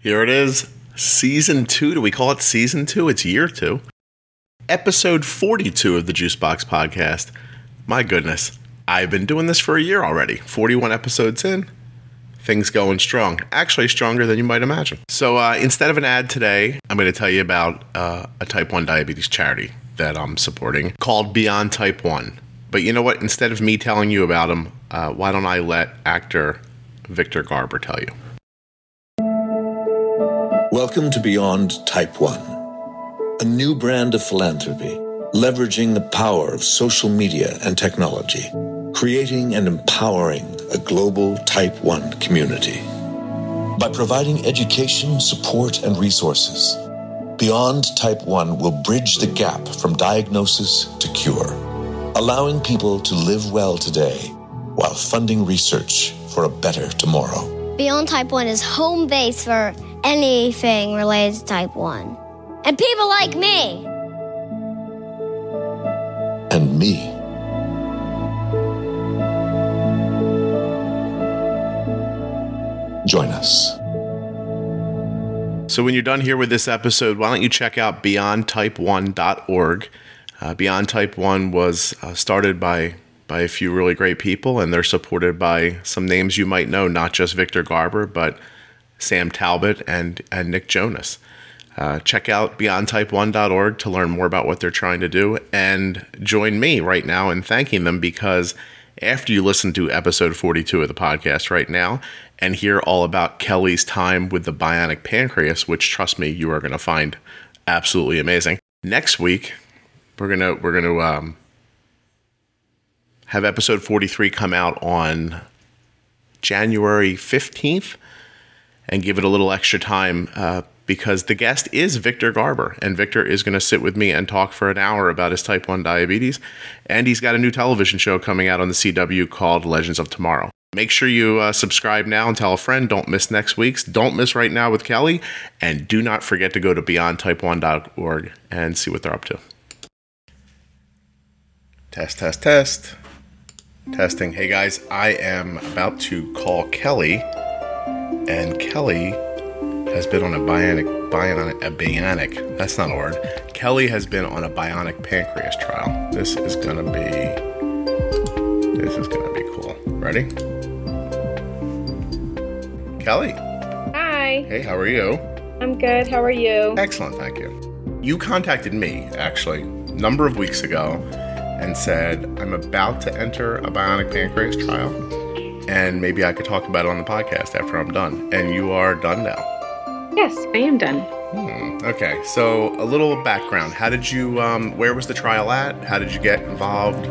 Here it is, season two. Do we call it season two? It's year two. Episode 42 of the Juicebox podcast. My goodness, I've been doing this for a year already. 41 episodes in, things going strong. Actually, stronger than you might imagine. So uh, instead of an ad today, I'm going to tell you about uh, a type 1 diabetes charity that I'm supporting called Beyond Type 1. But you know what? Instead of me telling you about them, uh, why don't I let actor Victor Garber tell you? Welcome to Beyond Type 1, a new brand of philanthropy, leveraging the power of social media and technology, creating and empowering a global Type 1 community. By providing education, support, and resources, Beyond Type 1 will bridge the gap from diagnosis to cure, allowing people to live well today while funding research for a better tomorrow. Beyond Type 1 is home base for anything related to Type 1. And people like me. And me. Join us. So when you're done here with this episode, why don't you check out beyondtype1.org. Uh, Beyond Type 1 was uh, started by by a few really great people, and they're supported by some names you might know, not just Victor Garber, but Sam Talbot and, and Nick Jonas. Uh, check out beyondtype1.org to learn more about what they're trying to do and join me right now in thanking them because after you listen to episode 42 of the podcast right now and hear all about Kelly's time with the bionic pancreas, which trust me, you are going to find absolutely amazing. Next week, we're gonna we're gonna um, have episode 43 come out on January 15th and give it a little extra time uh, because the guest is Victor Garber. And Victor is going to sit with me and talk for an hour about his type 1 diabetes. And he's got a new television show coming out on the CW called Legends of Tomorrow. Make sure you uh, subscribe now and tell a friend. Don't miss next week's. Don't miss Right Now with Kelly. And do not forget to go to beyondtype1.org and see what they're up to. Test, test, test. Testing. Hey guys, I am about to call Kelly and Kelly has been on a bionic, bionic, a bionic. That's not a word. Kelly has been on a bionic pancreas trial. This is gonna be, this is gonna be cool. Ready? Kelly. Hi. Hey, how are you? I'm good. How are you? Excellent, thank you. You contacted me actually a number of weeks ago and said I'm about to enter a bionic pancreas trial and maybe I could talk about it on the podcast after I'm done. And you are done now. Yes, I am done. Hmm. Okay, so a little background. How did you? Um, where was the trial at? How did you get involved?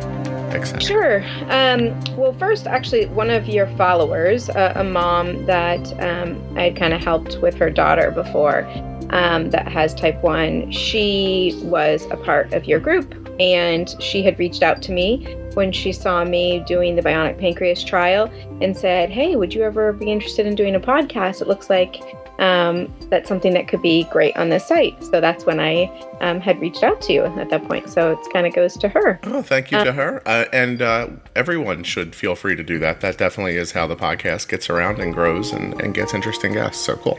Etc. Sure. Um, well, first, actually, one of your followers, uh, a mom that um, I had kind of helped with her daughter before, um, that has type one, she was a part of your group, and she had reached out to me when she saw me doing the bionic pancreas trial and said, Hey, would you ever be interested in doing a podcast? It looks like um, that's something that could be great on this site. So that's when I um, had reached out to you at that point. So it kind of goes to her. Oh, thank you to her. Uh, and uh, everyone should feel free to do that. That definitely is how the podcast gets around and grows and, and gets interesting guests. So cool.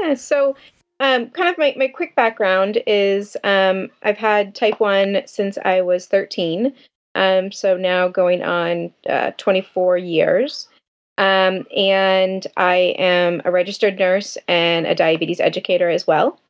Yeah. So um, kind of my, my quick background is um, I've had type 1 since I was 13. Um, so now going on uh, 24 years. Um, and I am a registered nurse and a diabetes educator as well.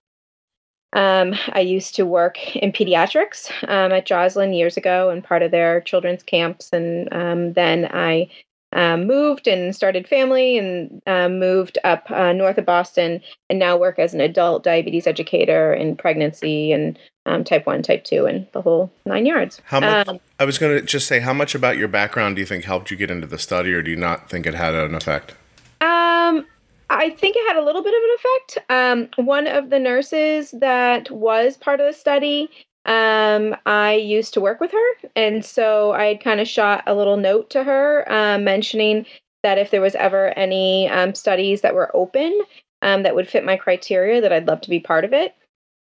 Um, I used to work in pediatrics um, at Joslin years ago and part of their children's camps. And um, then I um, moved and started family and uh, moved up uh, north of Boston and now work as an adult diabetes educator in pregnancy and um, type 1, type 2, and the whole nine yards. How much, um, I was going to just say, how much about your background do you think helped you get into the study, or do you not think it had an effect? Um, I think it had a little bit of an effect. Um, one of the nurses that was part of the study um, I used to work with her, and so I had kind of shot a little note to her uh, mentioning that if there was ever any um, studies that were open um, that would fit my criteria, that I'd love to be part of it.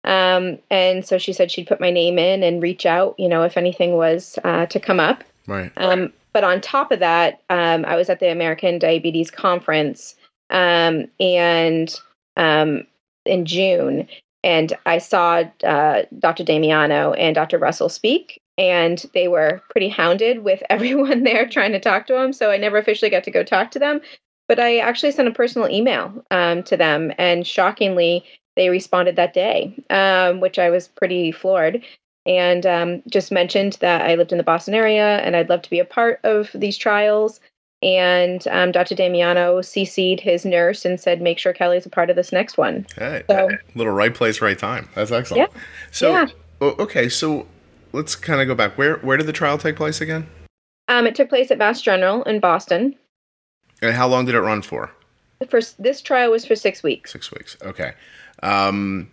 Um, and so she said she'd put my name in and reach out, you know, if anything was uh, to come up. Right. Um, but on top of that, um, I was at the American Diabetes Conference, um, and um, in June, and I saw uh, Dr. Damiano and Dr. Russell speak, and they were pretty hounded with everyone there trying to talk to them. So I never officially got to go talk to them. But I actually sent a personal email um, to them, and shockingly, they responded that day, um, which I was pretty floored. And um, just mentioned that I lived in the Boston area and I'd love to be a part of these trials. And um, Dr. Damiano CC'd his nurse and said, make sure Kelly's a part of this next one. Hey, So- little right place, right time. That's excellent. Yeah. So, Yeah. okay, so let's kind of go back. Where where did the trial take place again? Um, it took place at Mass General in Boston. And how long did it run for? First, this trial was for six weeks. Six weeks. Okay. Um,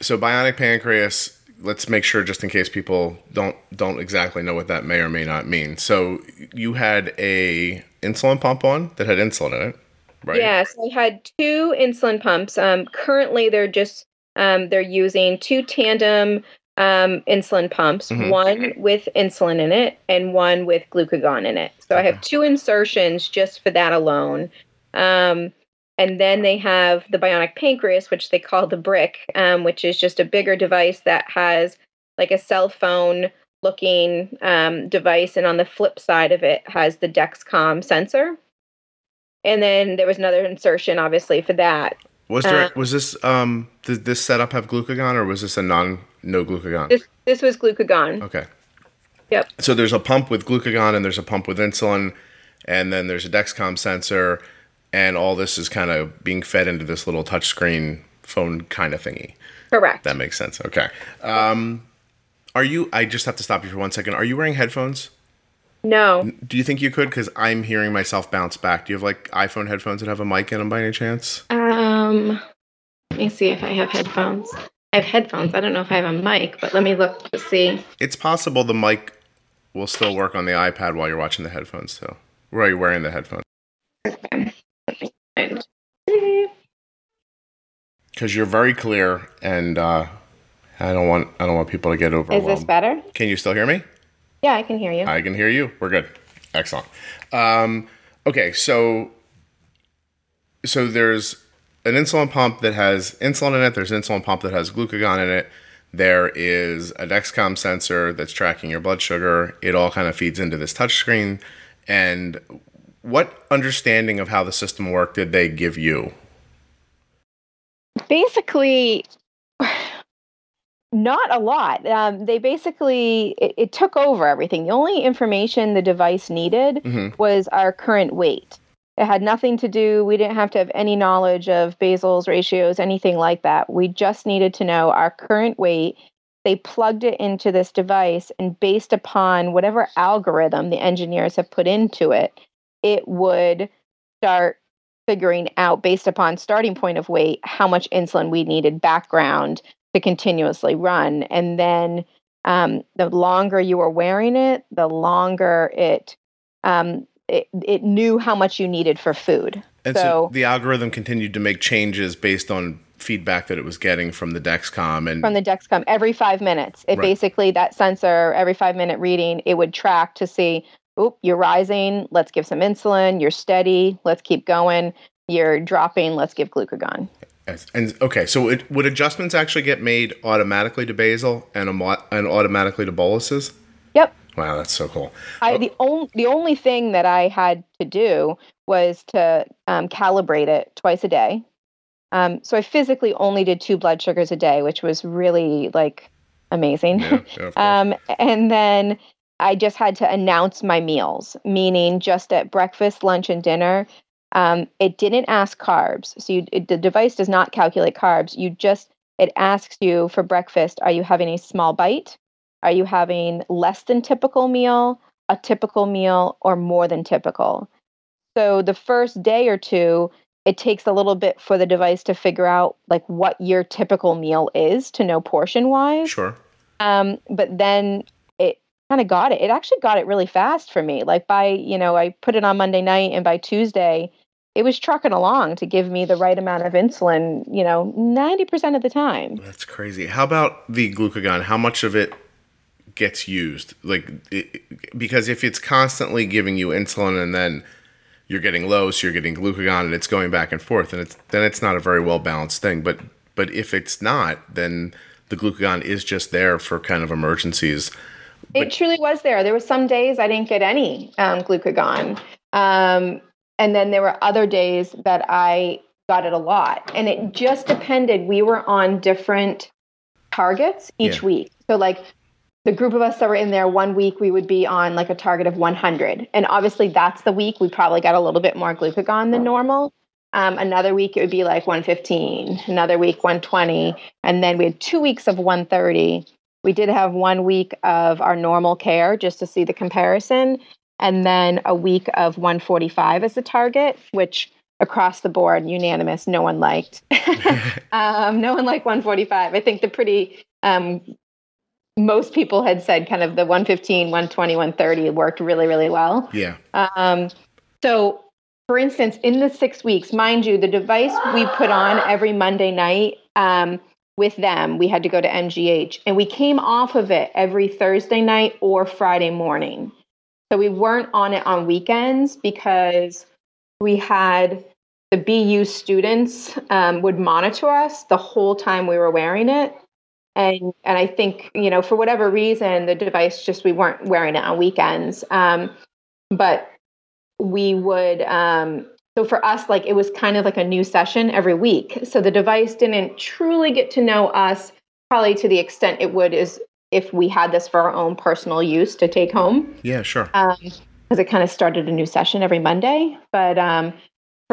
so bionic pancreas. Let's make sure, just in case people don't don't exactly know what that may or may not mean. So you had a insulin pump on that had insulin in it, right? Yes, I had two insulin pumps. Um, currently, they're just um, they're using two tandem um, insulin pumps, Mhm. one with insulin in it and one with glucagon in it. So I have two insertions just for that alone. Um, and then they have the bionic pancreas, which they call the brick, um, which is just a bigger device that has like a cell phone looking um, device. And on the flip side of it has the Dexcom sensor. And then there was another insertion, obviously, for that. Was there Uh, was this um did this setup have glucagon or was this a non no glucagon? This this was glucagon. Okay. Yep. So there's a pump with glucagon and there's a pump with insulin, and then there's a Dexcom sensor, and all this is kind of being fed into this little touchscreen phone kind of thingy. Correct. That makes sense. Okay. Um, are you? I just have to stop you for one second. Are you wearing headphones? No, Do you think you could? Because I'm hearing myself bounce back. Do you have like iPhone headphones that have a mic in them by any chance? Um, let me see if I have headphones. I have headphones. I don't know if I have a mic, but let me look to see. It's possible the mic will still work on the iPad while you're watching the headphones, too. Where are you wearing the headphones? Okay. Let me find- Because you're very clear, and uh, I don't want I don't want people to get overwhelmed. Is this better? Can you still hear me? Yeah, I can hear you. I can hear you. We're good. Excellent. Um, okay, so so there's an insulin pump that has insulin in it. There's an insulin pump that has glucagon in it. There is a Dexcom sensor that's tracking your blood sugar. It all kind of feeds into this touchscreen. And what understanding of how the system worked did they give you? Basically not a lot. Um, they basically it, it took over everything. The only information the device needed Mhm. was our current weight. It had nothing to do we didn't have to have any knowledge of basals ratios anything like that. We just needed to know our current weight. They plugged it into this device and based upon whatever algorithm the engineers have put into it it would start figuring out based upon starting point of weight how much insulin we needed background to continuously run and then um, the longer you were wearing it the longer it, um, it it knew how much you needed for food And so, So- the algorithm continued to make changes based on feedback that it was getting from the Dexcom and from the Dexcom every five minutes. It Right. basically that sensor every five minute reading it would track to see, oop, you're rising. Let's give some insulin. You're steady. Let's keep going. You're dropping. Let's give glucagon. And okay, so it, would adjustments actually get made automatically to basal and, and automatically to boluses? Yep. Wow, that's so cool. I, Oh. the only the only thing that I had to do was to um, calibrate it twice a day. Um, so I physically only did two blood sugars a day, which was really like amazing. Yeah, yeah. Um, and then I just had to announce my meals, meaning just at breakfast, lunch, and dinner. Um, it didn't ask carbs. So you, it, the device does not calculate carbs. You just, it asks you for breakfast, are you having a small bite? Are you having less than typical meal, a typical meal, or more than typical? So the first day or two, it takes a little bit for the device to figure out like what your typical meal is to know portion wise. sure. Um, but then kind of got it. It actually got it really fast for me. Like by, you know, I put it on Monday night and by Tuesday, it was trucking along to give me the right amount of insulin, you know, 90% of the time. That's crazy. How about the glucagon? How much of it gets used? Like, it, because if it's constantly giving you insulin and then you're getting low, so you're getting glucagon, and it's going back and forth, and it's then it's not a very well balanced thing. But but if it's not, then the glucagon is just there for kind of emergencies. But, it truly was there. There were some days I didn't get any um, glucagon, um, and then there were other days that I got it a lot, and it just depended. We were on different targets each yeah. week, so like the group of us that were in there one week we would be on like a target of 100 and obviously that's the week we probably got a little bit more glucagon than normal um, another week it would be like 115, another week 120, and then we had two weeks of 130. We did have one week of our normal care just to see the comparison, and then a week of 145 as the target, which across the board, unanimous, no one liked. um, no one liked 145. I think the pretty um, most people had said kind of the 115, 120, 130 worked really, really well. Yeah. Um, so for instance, in the six weeks, mind you, the device we put on every Monday night um, with them, we had to go to MGH, and we came off of it every Thursday night or Friday morning. So we weren't on it on weekends because we had the BU students um, would monitor us the whole time we were wearing it. And and I think you know for whatever reason the device just we weren't wearing it on weekends. Um, but we would um, so for us like it was kind of like a new session every week. So the device didn't truly get to know us probably to the extent it would is if we had this for our own personal use to take home. Yeah sure. Because um, it kind of started a new session every monday. But um,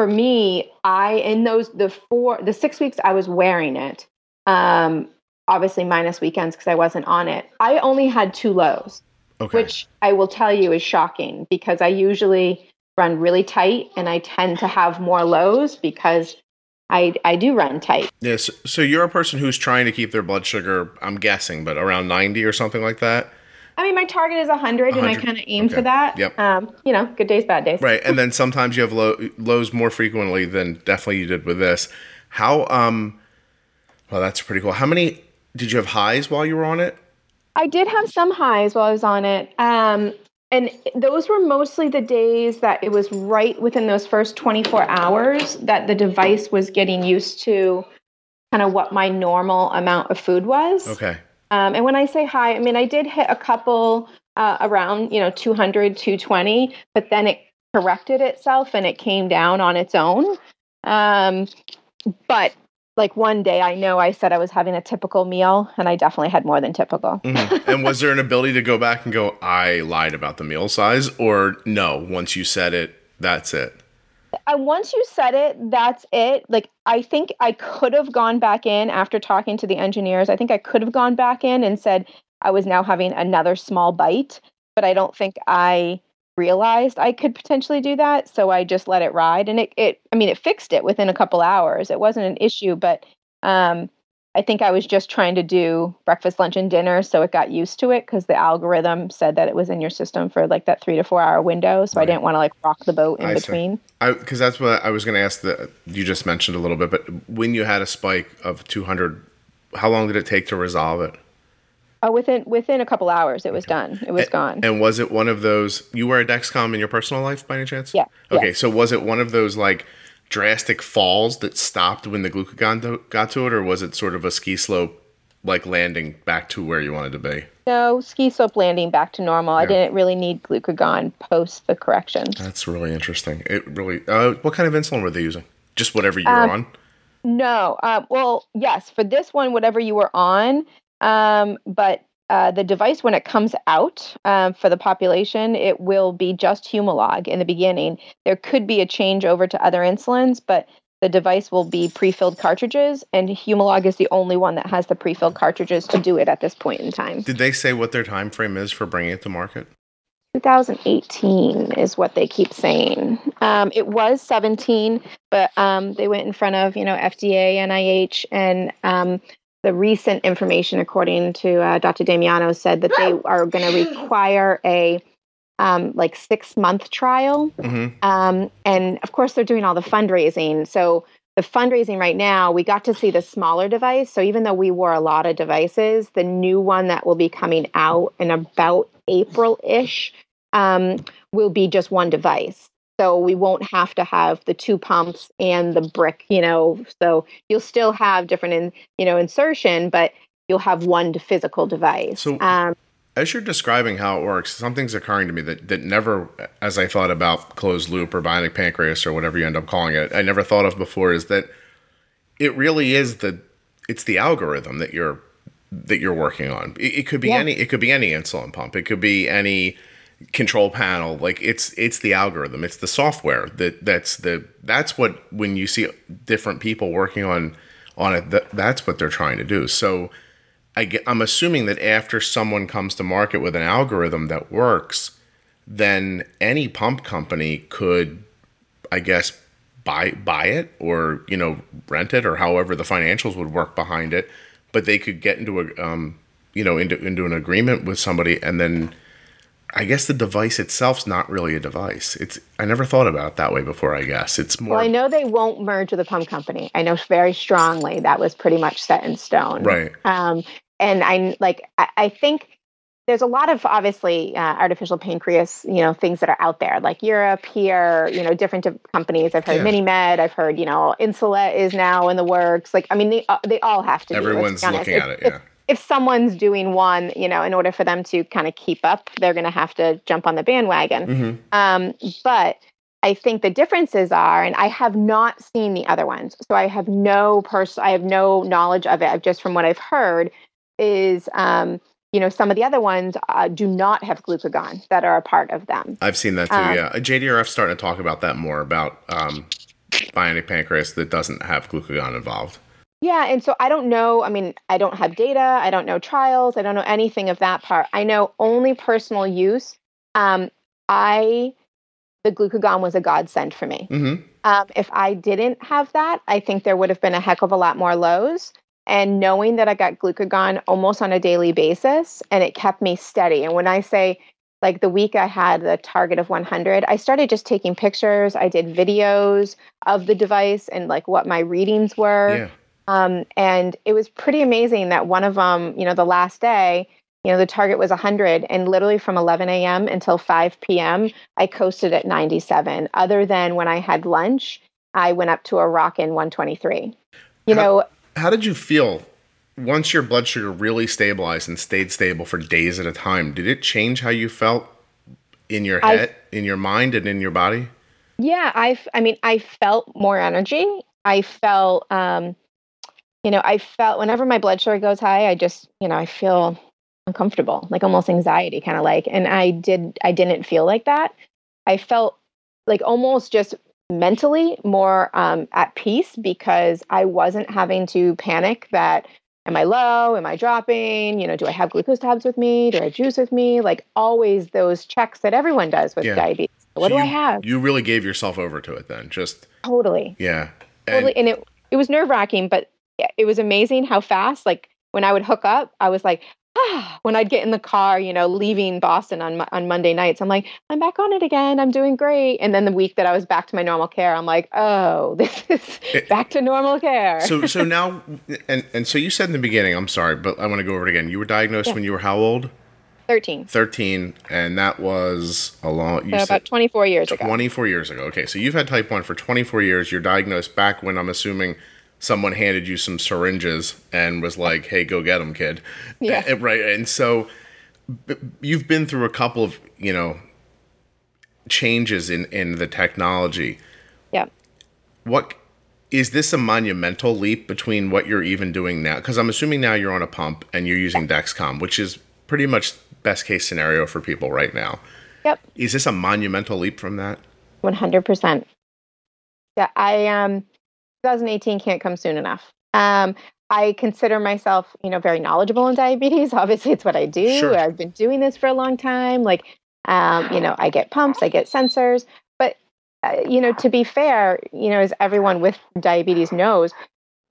for me i in those the four the six weeks i was wearing it um, obviously minus weekends because i wasn't on it i only had two lows okay. which i will tell you is shocking because i usually run really tight and I tend to have more lows because I, I do run tight. Yes. So you're a person who's trying to keep their blood sugar, I'm guessing, but around 90 or something like that? I mean, my target is 100, 100. and I kind of aim okay. for that. Yep. Um, you know, good days, bad days. Right. And then sometimes you have low, lows more frequently than definitely you did with this. How, um, well, that's pretty cool. How many, did you have highs while you were on it? I did have some highs while I was on it. Um, and those were mostly the days that it was right within those first 24 hours that the device was getting used to kind of what my normal amount of food was. Okay. Um, and when I say high, I mean, I did hit a couple uh, around, you know, 200, 220, but then it corrected itself and it came down on its own. Um, but like one day I know I said I was having a typical meal and I definitely had more than typical. mm-hmm. And was there an ability to go back and go, I lied about the meal size? Or no, once you said it, that's it? I, once you said it, that's it. Like, I think I could have gone back in after talking to the engineers. I think I could have gone back in and said I was now having another small bite, but I don't think I realized I could potentially do that. So I just let it ride. And it, it I mean, it fixed it within a couple hours. It wasn't an issue, but um, I think I was just trying to do breakfast, lunch, and dinner. So it got used to it because the algorithm said that it was in your system for like that three to four hour window. So right. I didn't want to like rock the boat in between. I between. Because that's what I was going to ask that you just mentioned a little bit. But when you had a spike of 200, how long did it take to resolve it? Oh, within within a couple hours, it was okay. done. It was and, gone. And was it one of those? You wear a Dexcom in your personal life, by any chance? Yeah. Okay, yeah. so was it one of those like drastic falls that stopped when the glucagon do- got to it, or was it sort of a ski slope like landing back to where you wanted to be? No, ski slope landing back to normal. Yeah. I didn't really need glucagon post the correction. That's really interesting. It really. Uh, what kind of insulin were they using? Just whatever you um, were on. No. Uh, well, yes, for this one, whatever you were on. Um, but uh, the device, when it comes out um, for the population, it will be just Humalog in the beginning. There could be a change over to other insulins, but the device will be pre-filled cartridges, and Humalog is the only one that has the pre-filled cartridges to do it at this point in time. Did they say what their time frame is for bringing it to market? 2018 is what they keep saying. Um, it was 17, but um, they went in front of you know FDA, NIH, and um, the recent information, according to uh, Dr. Damiano, said that they are going to require a um, like six month trial. Mm-hmm. Um, and of course, they're doing all the fundraising. So the fundraising right now, we got to see the smaller device. So even though we wore a lot of devices, the new one that will be coming out in about April ish um, will be just one device. So we won't have to have the two pumps and the brick, you know. So you'll still have different, in, you know, insertion, but you'll have one physical device. So um, as you're describing how it works, something's occurring to me that, that never, as I thought about closed loop or bionic pancreas or whatever you end up calling it, I never thought of before is that it really is the it's the algorithm that you're that you're working on. It, it could be Yeah. any it could be any insulin pump. It could be any control panel. Like it's it's the algorithm. It's the software that that's the that's what when you see different people working on on it that, that's what they're trying to do. So I get, I'm assuming that after someone comes to market with an algorithm that works, then any pump company could, I guess, buy buy it or you know rent it or however the financials would work behind it. But they could get into a um, you know into into an agreement with somebody, and then I guess the device itself's not really a device. It's I never thought about it that way before. I guess it's more well, I know they won't merge with a pump company. I know very strongly that was pretty much set in stone. right. Um, and I like I, I think there's a lot of obviously uh, artificial pancreas, you know, things that are out there, like Europe here, you know, different di- companies. I've heard Yeah. MiniMed. I've heard, you know, Insulet is now in the works. Like, I mean, they uh, they all have to. let's be Everyone's looking at it. Yeah. If someone's doing one, you know, in order for them to kind of keep up, they're going to have to jump on the bandwagon. hmm Um, but I think the differences are, and I have not seen the other ones, so I have no person, I have no knowledge of it. I've just from what I've heard is, um, you know, some of the other ones uh, do not have glucagon that are a part of them. I've seen that too. Um, yeah, JDRF's starting to talk about that more about um, bionic pancreas that doesn't have glucagon involved. Yeah, and so I don't know. I mean, I don't have data. I don't know trials. I don't know anything of that part. I know only personal use. Um, I the glucagon was a godsend for me. hmm Um, if I didn't have that, I think there would have been a heck of a lot more lows. And knowing that I got glucagon almost on a daily basis, and it kept me steady. And when I say like the week I had the target of 100, I started just taking pictures. I did videos of the device and like what my readings were. Yeah. Um, and it was pretty amazing that one of them, you know, the last day, you know, the target was 100, and literally from 11 a.m. until 5 p.m., I coasted at 97. Other than when I had lunch, I went up to a rockin' 123. You How- know, How did you feel once your blood sugar really stabilized and stayed stable for days at a time? Did it change how you felt in your I- head, in your mind, and in your body? yeah, I've. I mean, I felt more energy. I felt, um, you know, I felt whenever my blood sugar goes high, I just, you know, I feel uncomfortable, like almost anxiety, kind of like. And I did, I didn't feel like that. I felt like almost just mentally more um, at peace because I wasn't having to panic that am I low? Am I dropping? You know, do I have glucose tabs with me? Do I have juice with me? Like always those checks that everyone does with Yeah. diabetes. What So do I have? You really gave yourself over to it then. Just Totally. yeah. And- Totally. And it it was nerve wracking, but it was amazing how fast. Like when I would hook up, I was like, ah. When I'd get in the car, you know, leaving Boston on on Monday nights, I'm like, I'm back on it again. I'm doing great. And then the week that I was back to my normal care, I'm like, oh, this is It- back to normal care. so so now and and so you said in the beginning, I'm sorry, but I want to go over it again. You were diagnosed Yeah. when you were how old? 13. 13 and that was a long you So said about 24 years ago. 24 years ago. Okay, so you've had type 1 for 24 years. You're diagnosed back when I'm assuming someone handed you some syringes and was like, "Hey, go get them, kid." Yeah. Uh, right. And so you've been through a couple of, you know, changes in in the technology. Yeah. What is this a monumental leap between what you're even doing now? Because I'm assuming now you're on a pump and you're using Dexcom, which is pretty much best case scenario for people right now. Yep. Is this a monumental leap from that? 100%. Yeah, I um 2018 can't come soon enough. Um I consider myself, you know, very knowledgeable in diabetes. Obviously, it's what I do. Sure. I've been doing this for a long time. Like, um, you know, I get pumps, I get sensors, but uh, you know, to be fair, you know, as everyone with diabetes knows,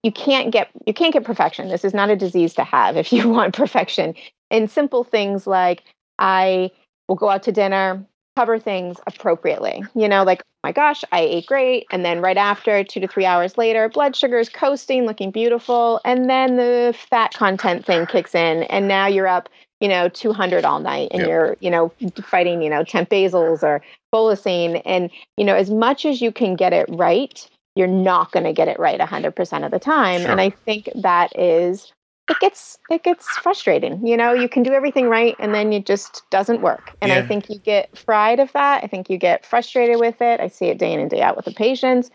you can't get you can't get perfection. This is not a disease to have if you want perfection. And simple things like I will go out to dinner, cover things appropriately. You know, like, oh my gosh, I ate great. And then right after, two to three hours later, blood sugar is coasting, looking beautiful. And then the fat content thing kicks in. And now you're up, you know 200 all night and Yep. you're you know fighting you know temp basals or bolusing and you know as much as you can get it right you're not going to get it right 100% of the time Sure. and i think that is it gets it gets frustrating you know? You can do everything right and then it just doesn't work. And i think you get fried of that. I think you get frustrated with it. I see it day in and day out with the patients.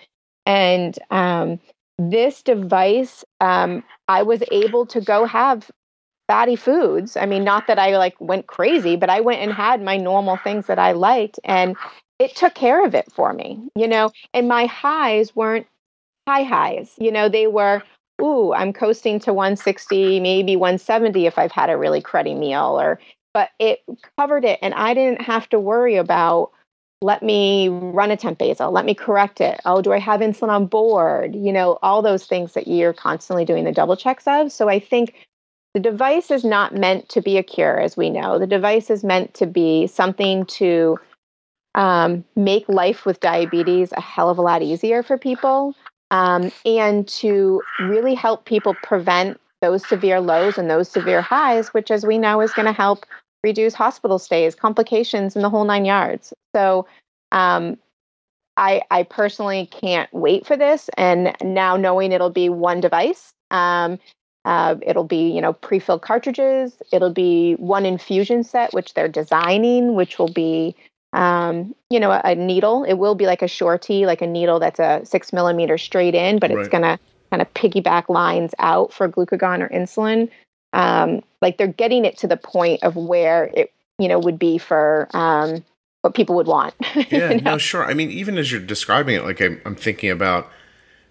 And um, this device um, i was able to go have fatty foods. I mean not that i like went crazy but i went and had my normal things that i liked and it took care of it for me you know? And my highs weren't high highs you know? They were ooh i'm coasting to 160 maybe 170 if i've had a really cruddy meal or but it covered it and i didn't have to worry about let me run a temp basal let me correct it. Oh do i have insulin on board? You know all those things that you're constantly doing the double checks of. So i think the device is not meant to be a cure as we know. The device is meant to be something to um, make life with diabetes a hell of a lot easier for people um, and to really help people prevent those severe lows and those severe highs, which, as we know, is going to help reduce hospital stays, complications, and the whole nine yards. So, um, I, I personally can't wait for this. And now knowing it'll be one device, um, uh, it'll be you know pre-filled cartridges. It'll be one infusion set, which they're designing, which will be um, you know, a, a needle. It will be like a shorty, like a needle that's a six millimeter straight in, but Right. it's gonna kind of piggyback lines out for glucagon or insulin. Um, like they're getting it to the point of where it, you know, would be for um, what people would want. Yeah, you know? no, sure. I mean, even as you're describing it, like I'm, I'm thinking about,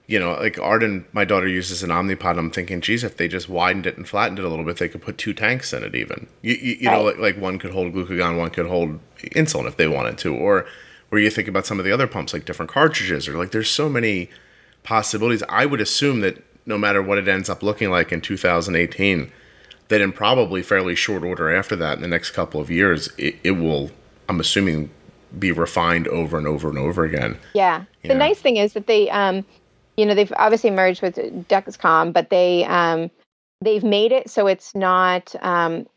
you know, like Arden, my daughter uses an Omnipod. I'm thinking, geez, if they just widened it and flattened it a little bit, they could put two tanks in it. Even you, you, you know, like, like one could hold glucagon, one could hold insulin if they wanted to, or where you think about some of the other pumps, like different cartridges, or like there's so many possibilities. I would assume that no matter what it ends up looking like in 2018, that in probably fairly short order after that, in the next couple of years, it, it will, I'm assuming, be refined over and over and over again. Yeah. Yeah. The nice thing is that they, um, you know, they've obviously merged with Dexcom, but they um, they've made it so it's not. Um,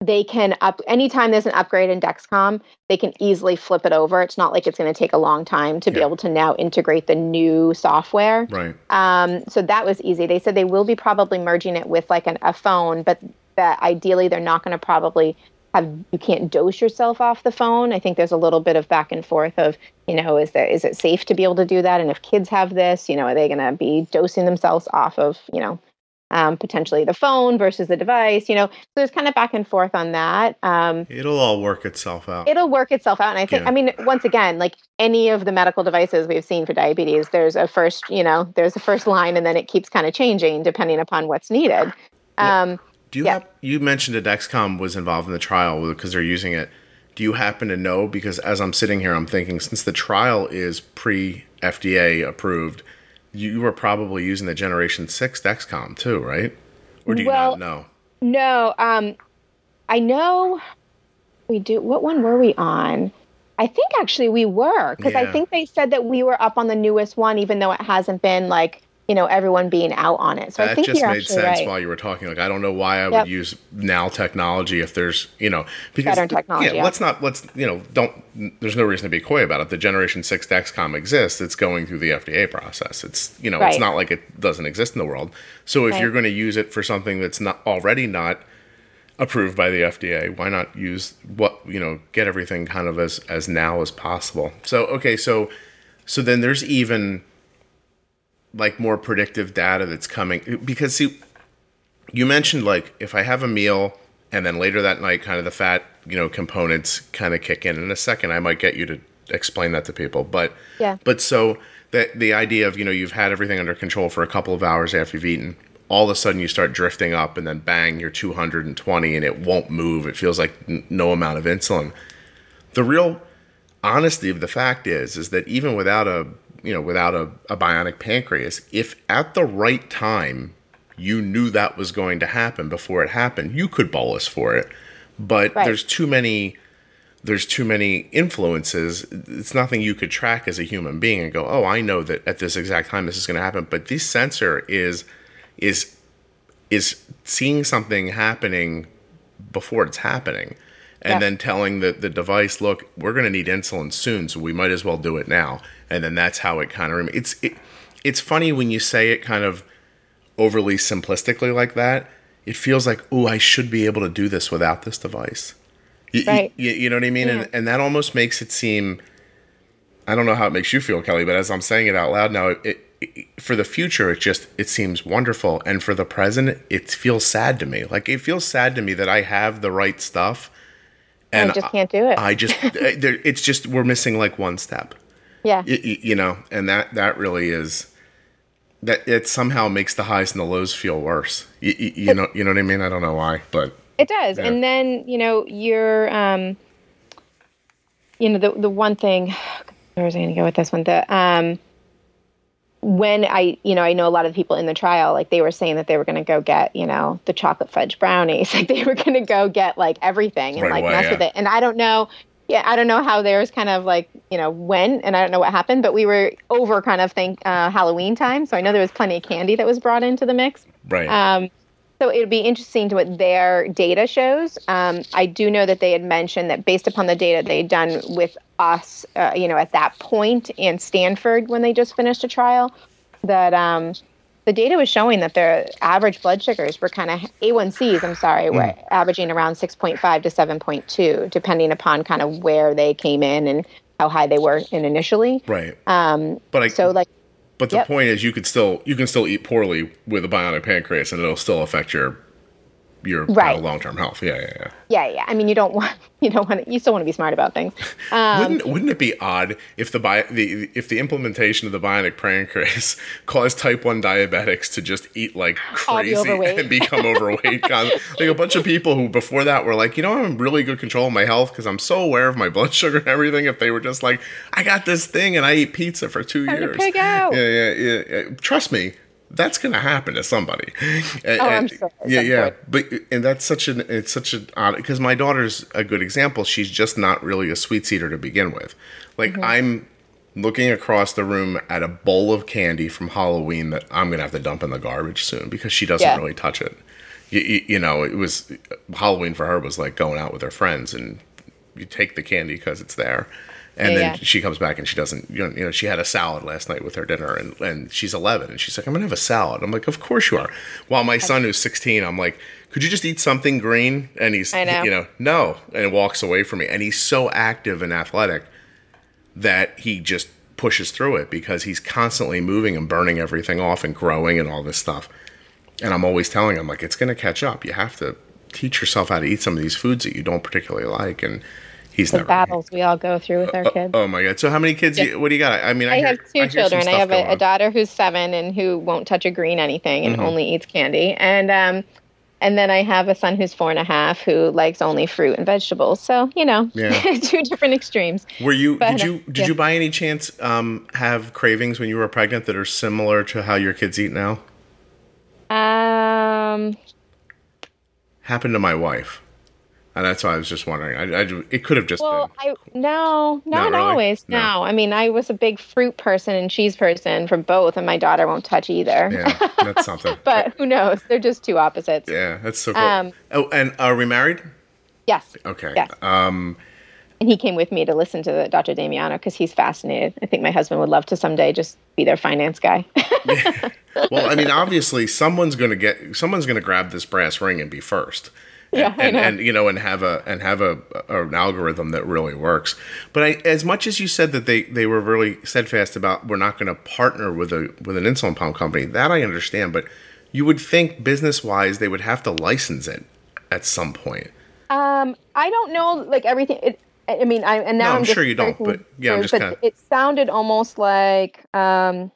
they can up anytime there's an upgrade in Dexcom, they can easily flip it over. It's not like it's going to take a long time to be able to now integrate the new software. Right. Um, so that was easy. They said they will be probably merging it with like an, a phone, but that ideally they're not going to probably have you can't dose yourself off the phone. I think there's a little bit of back and forth of you know is there is it safe to be able to do that, and if kids have this, you know, are they going to be dosing themselves off of you know um, potentially the phone versus the device? You know, so there's kind of back and forth on that. Um, It'll all work itself out. it'll work itself out and i think Yeah. i mean once again like any of the medical devices we've seen for diabetes there's a first you know there's a first line and then it keeps kind of changing depending upon what's needed um, Do you yeah. hap- you mentioned that Dexcom was involved in the trial because they're using it. Do you happen to know? Because as I'm sitting here, I'm thinking since the trial is pre FDA approved, you were probably using the Generation Six Dexcom too, right? Or do you Well, not know? no um, i know we do what one were we on i think actually we were because i think they said that we were up on the newest one even though it hasn't been like you know everyone being out on it so i That think just made sense right while you were talking. Like I don't know why I would use now technology if there's you know because Better technology, Yeah, yeah. let's not let's you know don't. There's no reason to be coy about it. The Generation Six Dexcom exists. It's going through the FDA process. It's you know it's not like it doesn't exist in the world. So if Right. you're going to use it for something that's not already not approved by the FDA, why not use what you know get everything kind of as as now as possible. So okay, so so then there's even like more predictive data that's coming because see you mentioned like if I have a meal and then later that night kind of the fat, you know, components kind of kick in. In a second I might get you to explain that to people. But Yeah. but so the the idea of, you know, you've had everything under control for a couple of hours after you've eaten, all of a sudden you start drifting up and then bang, you're 220 and it won't move. It feels like n- no amount of insulin. The real honesty of the fact is is that even without a you know without a, a bionic pancreas if at the right time you knew that was going to happen before it happened you could bolus for it but Right. there's too many there's too many influences it's nothing you could track as a human being and go oh i know that at this exact time this is going to happen but this sensor is is is seeing something happening before it's happening. And Yeah. then telling the, the device, look, we're going to need insulin soon, so we might as well do it now. And then that's how it kind of it's it, it's funny when you say it kind of overly simplistically like that. It feels like, oh, I should be able to do this without this device. You, Right. you, you know what I mean? And, and that almost makes it seem. I don't know how it makes you feel, Kelly, but as I'm saying it out loud now, it, it, for the future, it just it seems wonderful, and for the present, it feels sad to me. Like it feels sad to me that I have the right stuff, I just can't do it. I just, it's just we're missing like one step yeah. y- y- you know, and that that really is that it somehow makes the highs and the lows feel worse. You, you, you know, you know what I mean? I don't know why, but It does. Yeah. And then, you know, you're um you know, the the one thing where was I gonna go with this one? The um when I, you know, I know a lot of people in the trial, like they were saying that they were going to go get, you know, the chocolate fudge brownies. Like they were going to go get like everything and Right like away, mess with it. And I don't know, yeah, I don't know how theirs kind of like, you know, when, and I don't know what happened, but we were over kind of think uh, Halloween time. So I know there was plenty of candy that was brought into the mix. right, Um, so it would be interesting to what their data shows. Um, I do know that they had mentioned that based upon the data they'd done with us, uh, you know, at that point in Stanford when they just finished a trial, that um, the data was showing that their average blood sugars were kind of A1Cs. I'm sorry, were averaging around 6.5 to 7.2, depending upon kind of where they came in and how high they were in initially. right. Um, but I so like. But the yep. point is, you could still you can still eat poorly with a bionic pancreas, and it'll still affect your your Right. long term health. Yeah, yeah, yeah. Yeah, yeah. I mean, you don't want you don't want to, you still want to be smart about things. Um, wouldn't wouldn't it be odd if the, bi- the if the implementation of the bionic pancreas caused type one diabetics to just eat like crazy and become overweight? Like a bunch of people who before that were like, you know, I'm in really good control of my health because I'm so aware of my blood sugar and everything. If they were just like, I got this thing and I eat pizza for two Time years, pig out. yeah, yeah, yeah, yeah. Trust me. That's gonna happen to somebody. And- Oh, I'm at Yeah, yeah. point. But and that's such an it's such an odd because my daughter's a good example. She's just not really a sweet eater to begin with. Like Mm-hmm. I'm looking across the room at a bowl of candy from Halloween that I'm gonna have to dump in the garbage soon because she doesn't Yeah. really touch it. You, you know, it was Halloween for her was like going out with her friends and you take the candy because it's there. And Yeah, then yeah. she comes back and she doesn't, you know, you know, she had a salad last night with her dinner and, and she's 11 and she's like, I'm going to have a salad. I'm like, of course you are. While my son who's 16, I'm like, could you just eat something green? And he's, know. you know, no. And walks away from me. And he's so active and athletic that he just pushes through it because he's constantly moving and burning everything off and growing and all this stuff. And I'm always telling him, like, it's going to catch up. You have to teach yourself how to eat some of these foods that you don't particularly like. And he's the battles we all go through with our kids. Oh my god! So how many kids? You, what do you got? I mean, I, I hear- have two some children. I have a, a daughter who's seven and who won't touch a green anything and Mm-hmm. only eats candy. And um, and then I have a son who's four and a half who likes only fruit and vegetables. So you know, Yeah. two different extremes. Were you? But, did you? Did yeah. you by any chance um, have cravings when you were pregnant that are similar to how your kids eat now? Um, Happened to my wife, and that's why I was just wondering. I, I it could have just well, been. I no, not really? always. No. No. I mean, I was a big fruit person and cheese person for both, and my daughter won't touch either. Yeah, that's something. but who knows? They're just two opposites. yeah, that's so cool. Um, oh, and are we married? Yes. Okay. Yes. Um, And he came with me to listen to the Dr. Damiano because he's fascinated. I think my husband would love to someday just be their finance guy. well, I mean, obviously, someone's going to get someone's going to grab this brass ring and be first. And, Yeah, and, and you know, and have a and have a, a an algorithm that really works. But I, as much as you said that they they were really steadfast about we're not going to partner with a with an insulin pump company, that I understand. But you would think business wise they would have to license it at some point. um, I don't know, like everything. It, I mean, I and now No, I'm, I'm sure you don't, but yeah, I'm just but kinda- it sounded almost like, um,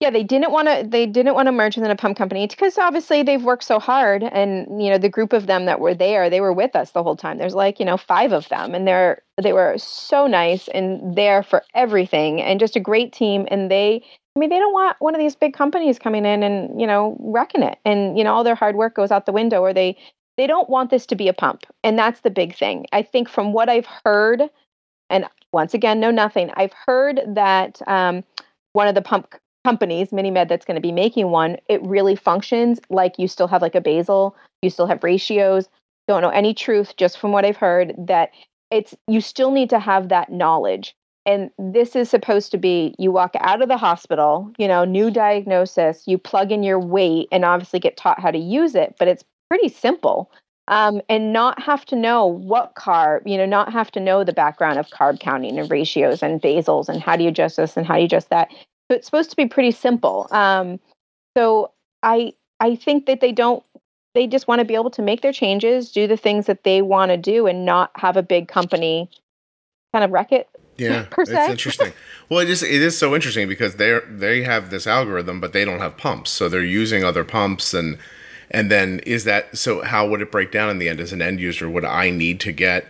yeah, they didn't want to. They didn't want to merge with a pump company because obviously they've worked so hard, and you know the group of them that were there, they were with us the whole time. There's like you know five of them, and they're they were so nice and there for everything, and just a great team. And they, I mean, they don't want one of these big companies coming in and you know wrecking it, and you know all their hard work goes out the window, or they they don't want this to be a pump, and that's the big thing. I think from what I've heard, and once again, know nothing. I've heard that um, one of the pump companies, MiniMed, that's going to be making one, it really functions like you still have like a basal, you still have ratios, don't know any truth just from what I've heard that it's you still need to have that knowledge. And this is supposed to be you walk out of the hospital, you know, new diagnosis, you plug in your weight and obviously get taught how to use it, but it's pretty simple. Um, and not have to know what carb, you know, not have to know the background of carb counting and ratios and basals and how do you adjust this and how do you adjust that. So it's supposed to be pretty simple. Um, so I I think that they don't they just want to be able to make their changes, do the things that they want to do, and not have a big company kind of wreck it. Yeah, it's interesting. well, it is it is so interesting because they they have this algorithm, but they don't have pumps, so they're using other pumps and and then is that so? How would it break down in the end as an end user? Would I need to get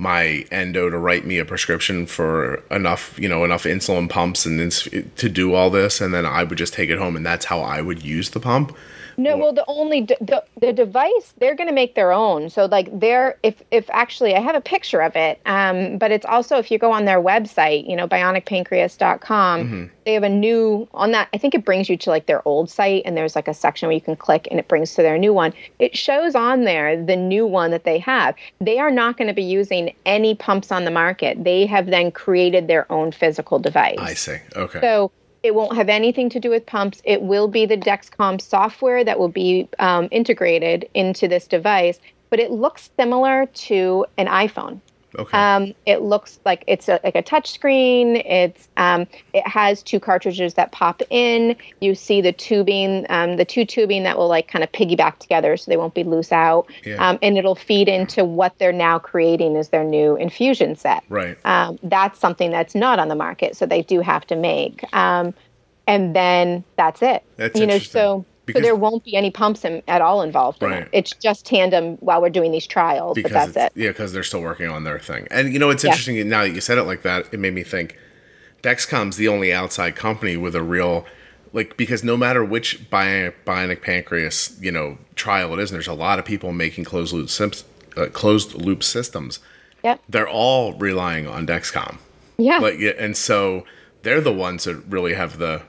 my endo to write me a prescription for enough, you know, enough insulin pumps and to do all this, and then I would just take it home, and that's how I would use the pump. No, well, the only the the device they're going to make their own. So like they're if if actually I have a picture of it, um, but it's also if you go on their website, you know, bionicpancreas.com, mm-hmm. they have a new on that. I think it brings you to like their old site, and there's like a section where you can click, and it brings to their new one. It shows on there the new one that they have. They are not going to be using any pumps on the market. They have then created their own physical device. I see. Okay. So it won't have anything to do with pumps. It will be the Dexcom software that will be um, integrated into this device, but it looks similar to an iPhone. Okay. Um, it looks like it's a, like a touch screen. It's um, it has two cartridges that pop in. You see the tubing, um, the two tubing that will like kind of piggyback together, so they won't be loose out. Yeah. Um, and it'll feed into what they're now creating as their new infusion set. Right. Um, that's something that's not on the market, so they do have to make. Um, and then that's it. That's you know so because, so there won't be any pumps in, at all involved. Right. In it. It's just tandem while we're doing these trials, because but that's it. Yeah, because they're still working on their thing. And you know, it's interesting now that you said it like that. It made me think. Dexcom's the only outside company with a real, like, because no matter which bionic, bionic pancreas, you know, trial it is, and there's a lot of people making closed loop uh, closed loop systems. Yep. They're all relying on Dexcom. Yeah. Like, and so they're the ones that really have the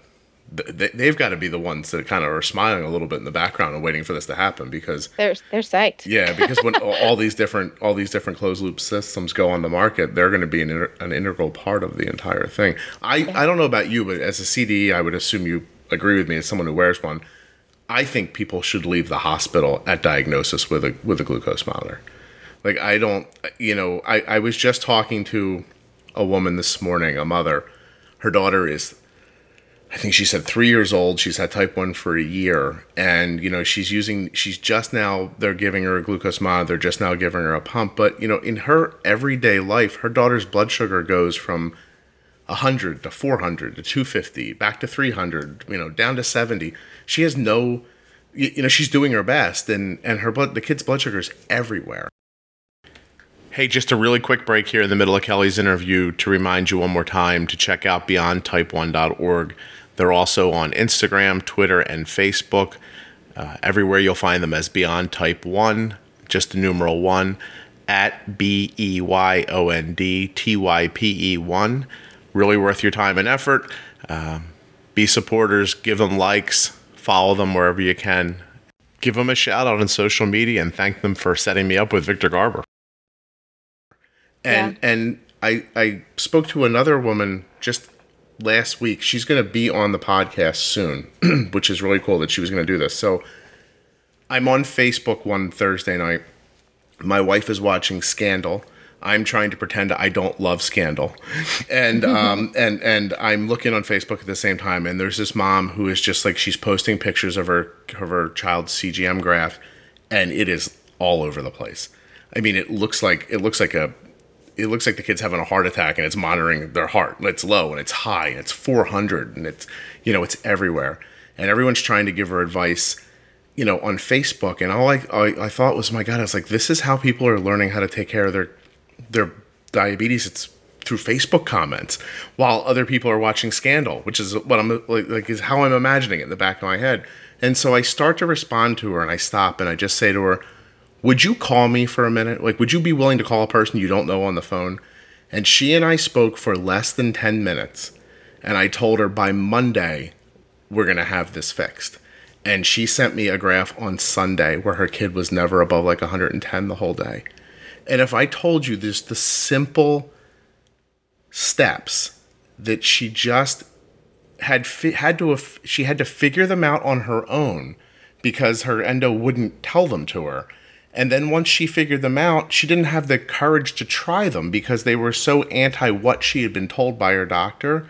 they've got to be the ones that kind of are smiling a little bit in the background and waiting for this to happen because they're they're psyched. Yeah, because when all these different all these different closed loop systems go on the market, they're going to be an, an integral part of the entire thing. I I don't know about you, but as a CDE, I would assume you agree with me as someone who wears one. I think people should leave the hospital at diagnosis with a with a glucose monitor. Like I don't, you know, I I was just talking to a woman this morning, a mother. Her daughter is I think she said three years old. She's had type 1 for a year. And, you know, she's using, she's just now, they're giving her a glucose monitor. They're just now giving her a pump. But, you know, in her everyday life, her daughter's blood sugar goes from 100 to 400 to 250, back to 300, you know, down to 70. She has no, you know, she's doing her best. And, and her blood, the kid's blood sugar is everywhere. Hey, just a really quick break here in the middle of Kelly's interview to remind you one more time to check out beyondtype1.org. They're also on Instagram, Twitter, and Facebook. Uh, everywhere you'll find them as Beyond Type 1, just the numeral 1, at B E Y O N D T Y P E 1. Really worth your time and effort. Uh, be supporters, give them likes, follow them wherever you can. Give them a shout out on social media and thank them for setting me up with Victor Garber. And yeah. and I I spoke to another woman just last week. She's going to be on the podcast soon, which is really cool that she was going to do this. So I'm on Facebook one Thursday night. My wife is watching Scandal. I'm trying to pretend I don't love Scandal, and um, and and I'm looking on Facebook at the same time. And there's this mom who is just like she's posting pictures of her of her child's CGM graph, and it is all over the place. I mean, it looks like it looks like a it looks like the kid's having a heart attack and it's monitoring their heart. It's low and it's high and it's 400 and it's, you know, it's everywhere. And everyone's trying to give her advice, you know, on Facebook. And all I, I, I thought was, my God, I was like, this is how people are learning how to take care of their, their diabetes. It's through Facebook comments while other people are watching Scandal, which is what I'm like, like is how I'm imagining it in the back of my head. And so I start to respond to her and I stop and I just say to her, would you call me for a minute? Like, would you be willing to call a person you don't know on the phone? And she and I spoke for less than 10 minutes. And I told her by Monday, we're going to have this fixed. and she sent me a graph on Sunday where her kid was never above like 110 the whole day. And if I told you there's the simple steps that she just had fi- had to have, she had to figure them out on her own because her endo wouldn't tell them to her. And then once she figured them out, she didn't have the courage to try them because they were so anti what she had been told by her doctor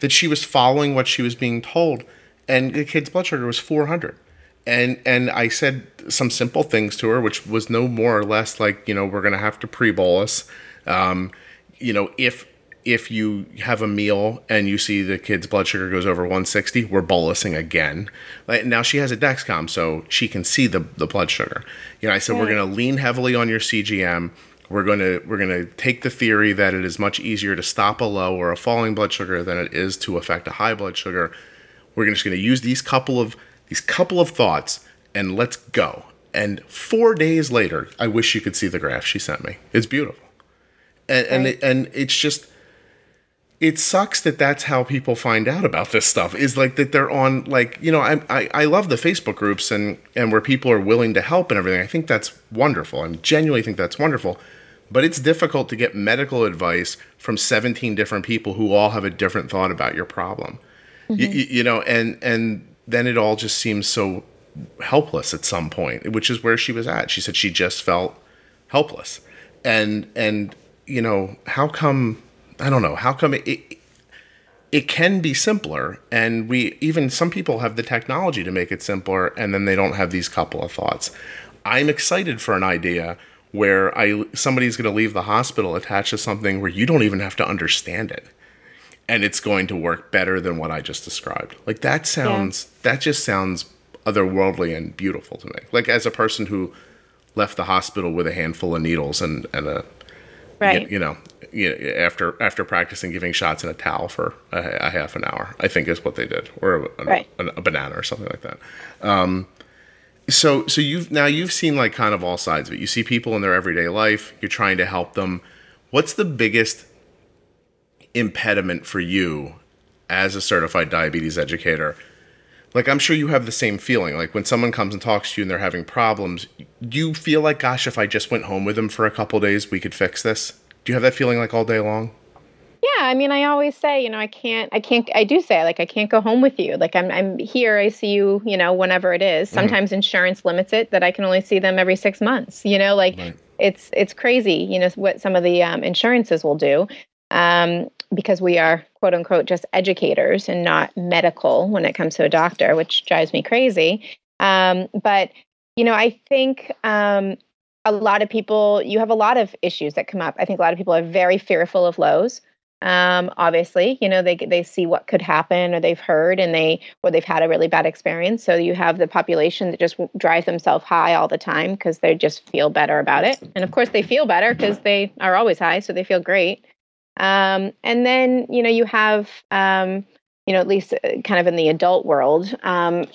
that she was following what she was being told. And the kid's blood sugar was 400. And and I said some simple things to her, which was no more or less like, you know, we're going to have to pre bolus. Um, you know, if if you have a meal and you see the kid's blood sugar goes over 160, we're bolusing again. Like, now she has a Dexcom, so she can see the, the blood sugar. You know, I said we're going to lean heavily on your CGM. We're going to we're going to take the theory that it is much easier to stop a low or a falling blood sugar than it is to affect a high blood sugar. We're just going to use these couple of these couple of thoughts and let's go. And four days later, I wish you could see the graph she sent me. It's beautiful, and and, it, and it's just it sucks that that's how people find out about this stuff is like that they're on like you know I, I i love the facebook groups and and where people are willing to help and everything. I think that's wonderful. I genuinely think that's wonderful. But it's difficult to get medical advice from 17 different people who all have a different thought about your problem. Mm-hmm. you, you know and and then it all just seems so helpless at some point which is where she was at. She said she just felt helpless. And and you know how come I don't know how come it, it it can be simpler and we even some people have the technology to make it simpler and then they don't have these couple of thoughts. I'm excited for an idea where i somebody's going to leave the hospital attached to something where you don't even have to understand it and it's going to work better than what i just described. Like that sounds yeah. that just sounds otherworldly and beautiful to me. Like as a person who left the hospital with a handful of needles and and a right you, you know you after after practicing giving shots in a towel for a, a half an hour, I think is what they did, or a, right. a, a banana or something like that. Um, so so you've now you've seen like kind of all sides of it. You see people in their everyday life. You're trying to help them. What's the biggest impediment for you as a certified diabetes educator? Like I'm sure you have the same feeling. Like when someone comes and talks to you and they're having problems, do you feel like, gosh, if I just went home with them for a couple days, we could fix this. Do you have that feeling like all day long? Yeah, I mean, I always say, you know, I can't, I can't, I do say, like, I can't go home with you. Like, I'm, I'm here. I see you, you know, whenever it is. Mm-hmm. Sometimes mm-hmm. insurance limits it that I can only see them every six months. You know, like right. it's, it's crazy. You know what some of the um, insurances will do, um, because we are quote unquote just educators and not medical when it comes to a doctor, which drives me crazy. Um, but you know, I think um, a lot of people, you have a lot of issues that come up. I think a lot of people are very fearful of lows. Um, obviously, you know, they they see what could happen or they've heard and they or they've had a really bad experience. So you have the population that just drives themselves high all the time because they just feel better about it. And of course, they feel better because they are always high, so they feel great. Um, and then you know you have um, you know at least uh, kind of in the adult world, um,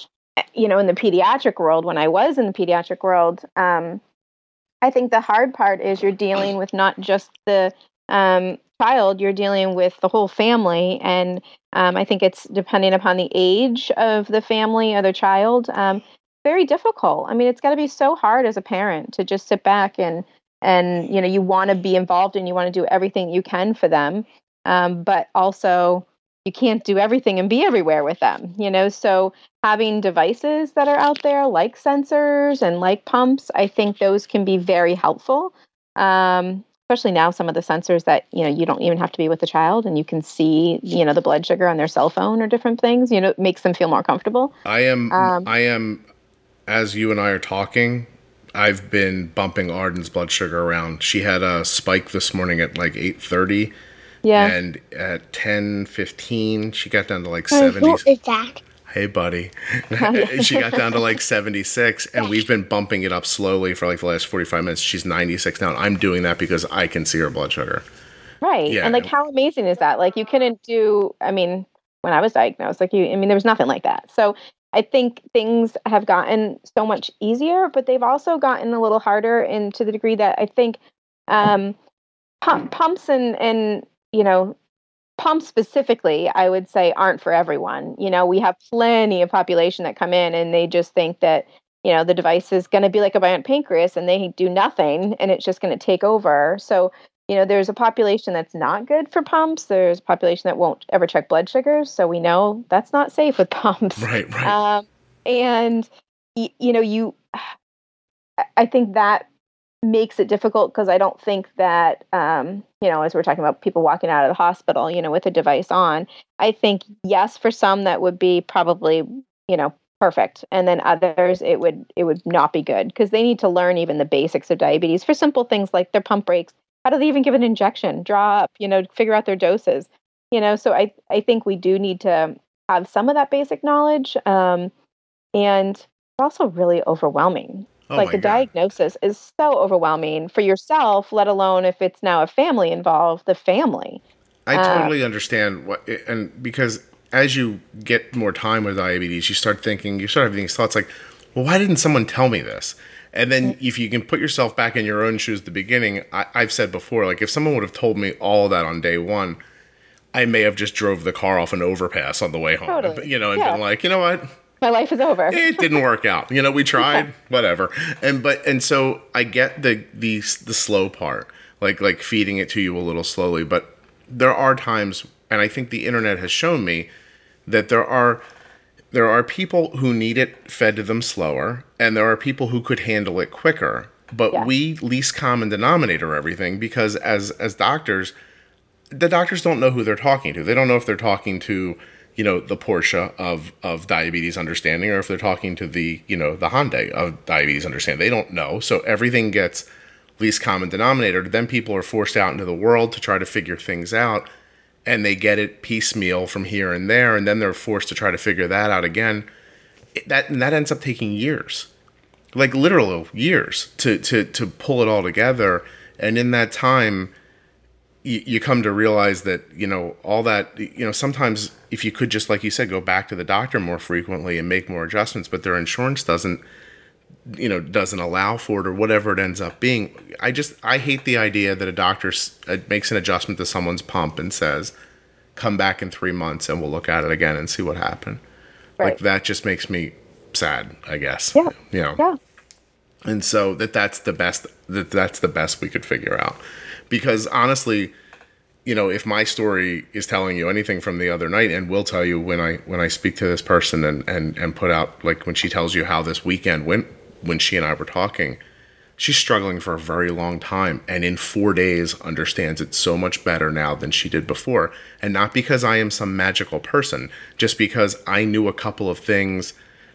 you know, in the pediatric world. When I was in the pediatric world, um, I think the hard part is you're dealing with not just the um, child, you're dealing with the whole family. And um, I think it's depending upon the age of the family or the child, very difficult. I mean, it's got to be so hard as a parent to just sit back and and you know you want to be involved and you want to do everything you can for them, um, but also you can't do everything and be everywhere with them. You know, so having devices that are out there like sensors and like pumps, I think those can be very helpful. Um, especially now, some of the sensors that you know you don't even have to be with the child, and you can see you know the blood sugar on their cell phone or different things. You know, it makes them feel more comfortable. I am. Um, I am. As you and I are talking, I've been bumping Arden's blood sugar around. She had a spike this morning at like eight thirty. Yeah. And at ten fifteen, she got down to like seventy. Who is that? hey buddy she got down to like 76 and we've been bumping it up slowly for like the last 45 minutes she's 96 now i'm doing that because i can see her blood sugar right yeah. and like how amazing is that like you couldn't do i mean when i was diagnosed like you i mean there was nothing like that so i think things have gotten so much easier but they've also gotten a little harder and to the degree that i think um pump, pumps and and you know pumps specifically, I would say aren't for everyone. You know, we have plenty of population that come in and they just think that you know the device is going to be like a bionic pancreas and they do nothing and it's just going to take over. So you know, there's a population that's not good for pumps. There's a population that won't ever check blood sugars. So we know that's not safe with pumps. Right, right. Um, and, y- you know, you, I think that makes it difficult because I don't think that, um, you know, as we're talking about people walking out of the hospital, you know, with a device on, I think, yes, for some that would be probably, you know, perfect and then others it would it would not be good because they need to learn even the basics of diabetes for simple things like their pump breaks how do they even give an injection? Draw up you know figure out their doses you know? So i i think we do need to have some of that basic knowledge um, and it's also really overwhelming. Oh like the God. diagnosis is so overwhelming for yourself let alone if it's now a family involved the family. I uh, totally understand what and because as you get more time with diabetes you start thinking you start having these thoughts like well why didn't someone tell me this and then if you can put yourself back in your own shoes at the beginning, I, have said before, like if someone would have told me all that on day one, I may have just drove the car off an overpass on the way home. Totally. You know, and yeah. been like, you know what? My life is over. it didn't work out. You know, we tried, yeah. whatever. And but and so I get the the the slow part, like like feeding it to you a little slowly. But there are times, and I think the internet has shown me that there are there are people who need it fed to them slower, and there are people who could handle it quicker. But yeah. we least common denominator everything because as as doctors, the doctors don't know who they're talking to. They don't know if they're talking to you know the Porsche of of diabetes understanding or if they're talking to the you know the Hyundai of diabetes understanding. They don't know, so everything gets least common denominator. Then people are forced out into the world to try to figure things out and they get it piecemeal from here and there, and then they're forced to try to figure that out again. That and that ends up taking years, like literal years, to to to pull it all together. And in that time, you, you come to realize that you know all that you know. Sometimes if you could just, like you said, go back to the doctor more frequently and make more adjustments, but their insurance doesn't you know doesn't allow for it or whatever it ends up being. I just i hate the idea that a doctor uh, makes an adjustment to someone's pump and says come back in three months and we'll look at it again and see what happened. Right. like that just makes me sad i guess. Yeah. You know? Yeah. And so that that's the best that that's the best we could figure out. Because honestly you know if my story is telling you anything from the other night and will tell you when i when i speak to this person and and and put out like when she tells you how this weekend went when she and I were talking, she's struggling for a very long time and in four days understands it so much better now than she did before. And not because I am some magical person, just because I knew a couple of things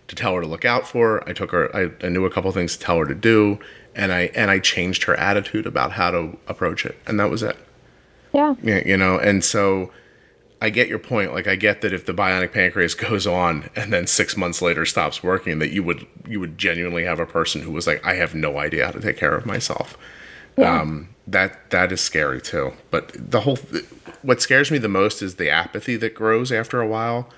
to tell her to look out for. I took her, I, I knew a couple of things to tell her to do, and I and I changed her attitude about how to approach it, and that was it. Yeah. Yeah, you know, and so I get your point. Like I get that if the bionic pancreas goes on and then six months later stops working, that you would you would genuinely have a person who was like, I have no idea how to take care of myself. Yeah. Um, that that is scary too. But the whole what scares me the most is the apathy that grows after a while.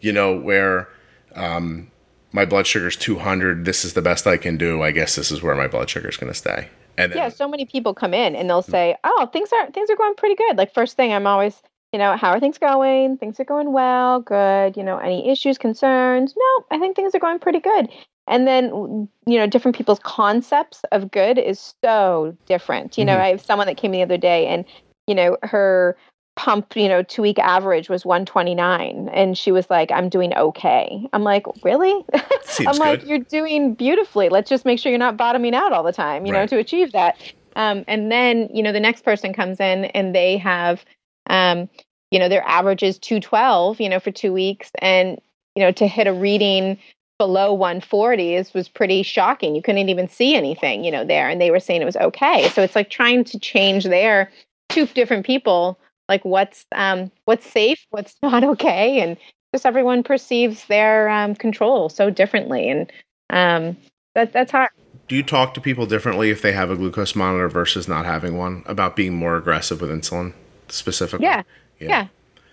You know where um, my blood sugar's 200. This is the best I can do. I guess this is where my blood sugar is going to stay. And then, yeah, so many people come in and they'll say, "Oh, things are things are going pretty good." Like first thing, I'm always you know, how are things going? Things are going well, good. You know, any issues, concerns? No, I think things are going pretty good. And then, you know, different people's concepts of good is so different. You know, mm-hmm. I have someone that came the other day and, you know, her pump, you know, two week average was 129. And she was like, I'm doing okay. I'm like, really? I'm like, you're doing beautifully. Let's just make sure you're not bottoming out all the time, you right. know, to achieve that. Um, and then, you know, the next person comes in and they have, um, you know, their average is 212, you know, for two weeks. And, you know, to hit a reading below 140 is, was pretty shocking. You couldn't even see anything, you know, there. And they were saying it was okay. So it's like trying to change there two different people, like what's, um, what's safe, what's not okay. And just everyone perceives their um, control so differently. And um, that, that's hard do you talk to people differently if they have a glucose monitor versus not having one about being more aggressive with insulin? Specifically. Yeah. yeah. yeah.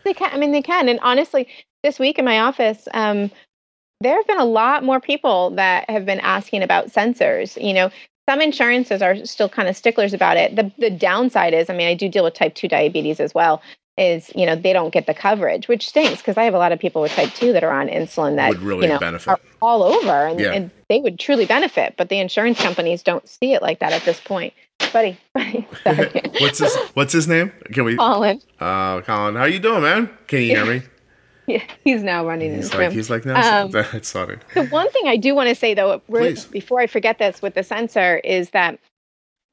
They can. I mean, they can. And honestly, this week in my office, um, there have been a lot more people that have been asking about sensors. You know, some insurances are still kind of sticklers about it. The the downside is, I mean, I do deal with type two diabetes as well. is you know they don't get the coverage, which stinks because I have a lot of people with type two that are on insulin that Would really you know benefit. are all over, and, Yeah. and they would truly benefit. But the insurance companies don't see it like that at this point. Buddy, buddy, what's his What's his name? Can we? Colin, Uh, Colin, how you doing, man? Can you hear me? yeah, he's now running in He's the like room. he's like no. Um, that's funny. The one thing I do want to say though, Please. before I forget this with the sensor, is that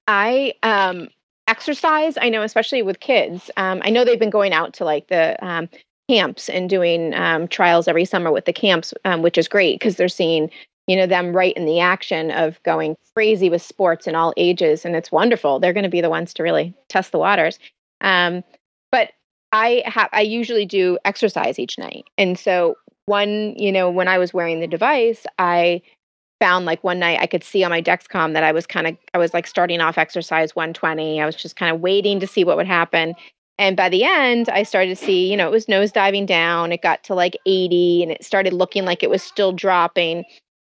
I um, exercise. I know, especially with kids. Um, I know they've been going out to like the um, camps and doing um, trials every summer with the camps, um, which is great because they're seeing you know them right in the action of going crazy with sports in all ages, and it's wonderful. They're going to be the ones to really test the waters. Um, but I have I usually do exercise each night, and so one you know when I was wearing the device, I found like one night I could see on my Dexcom that I was kind of I was like starting off exercise 120. I was just kind of waiting to see what would happen. And by the end, I started to see, you know, it was nose diving down. It got to like 80 and it started looking like it was still dropping.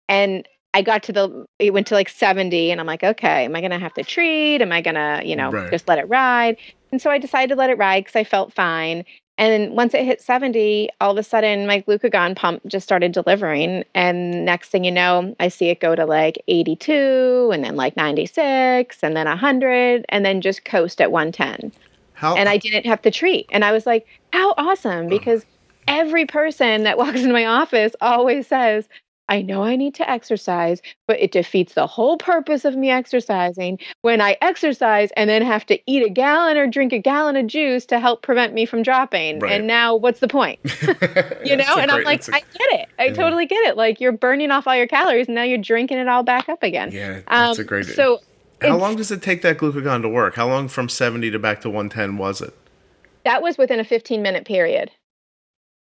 And I got to the, it went to like 70. And I'm like, okay, am I going to have to treat? Am I going to, you know, Right. just let it ride? And so I decided to let it ride because I felt fine. And once it hit 70, all of a sudden my glucagon pump just started delivering. And next thing you know, I see it go to like 82 and then like 96 and then 100 and then just coast at 110 How and I didn't have to treat. And I was like, how awesome! Because every person that walks into my office always says, I know I need to exercise, but it defeats the whole purpose of me exercising when I exercise and then have to eat a gallon or drink a gallon of juice to help prevent me from dropping. Right. And now what's the point? You know? and I'm like, I get it. I Yeah. totally get it. Like you're burning off all your calories and now you're drinking it all back up again. yeah, that's Um, a great. So how long does it take that glucagon to work? How long from seventy to back to one ten was it? that was within a 15 minute period.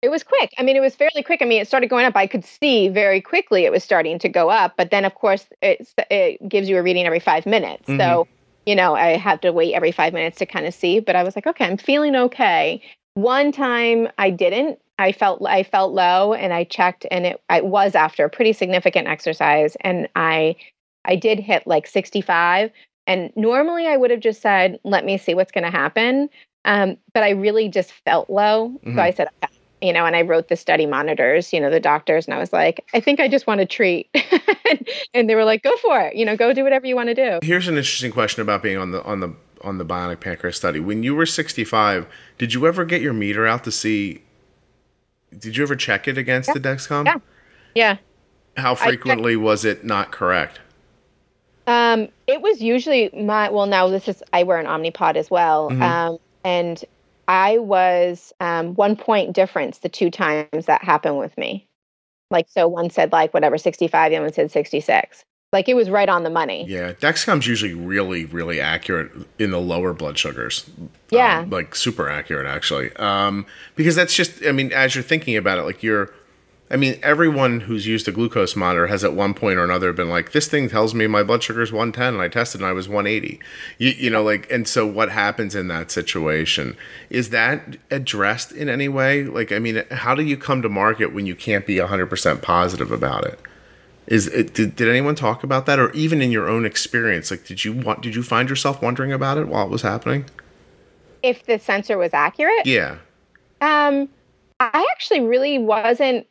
It was quick. I mean, it was fairly quick. I mean, it started going up. I could see very quickly it was starting to go up, but then of course it it gives you a reading every five minutes. So you know, I had to wait every five minutes to kind of see. But I was like, okay, I'm feeling okay. One time I didn't. I felt I felt low, and I checked, and it I was after a pretty significant exercise, and I I did hit like 65. And normally I would have just said, let me see what's going to happen. Um, but I really just felt low. Mhm. So I said. You know, and I wrote the study monitors, you know, the doctors, and I was like, I think I just want to treat. and they were like, go for it. You know, go do whatever you want to do. Here's an interesting question about being on the on the on the bionic pancreas study. When you were 65, did you ever get your meter out to see? Did you ever check it against the Dexcom? Yeah. Yeah. How frequently was it not correct? Um, it was usually my well. Now this is I wear an Omnipod as well, Mhm. um, and I was um, one point difference the two times that happened with me. Like so, one said like whatever sixty five, the other one said sixty six. Like it was right on the money. Yeah, Dexcom's usually really, really accurate in the lower blood sugars. Yeah. Um, like super accurate, actually. Um, because that's just, I mean, as you're thinking about it, like you're, I mean, everyone who's used a glucose monitor has at one point or another been like, this thing tells me my blood sugar is 110 and I tested and I was 180. You, you know, like, and so what happens in that situation? Is that addressed in any way? Like, I mean, how do you come to market when you can't be 100% positive about it? Is it, did, did anyone talk about that, or even in your own experience? Like, did you want? Did you find yourself wondering about it while it was happening? If the sensor was accurate, Yeah, Um, I actually really wasn't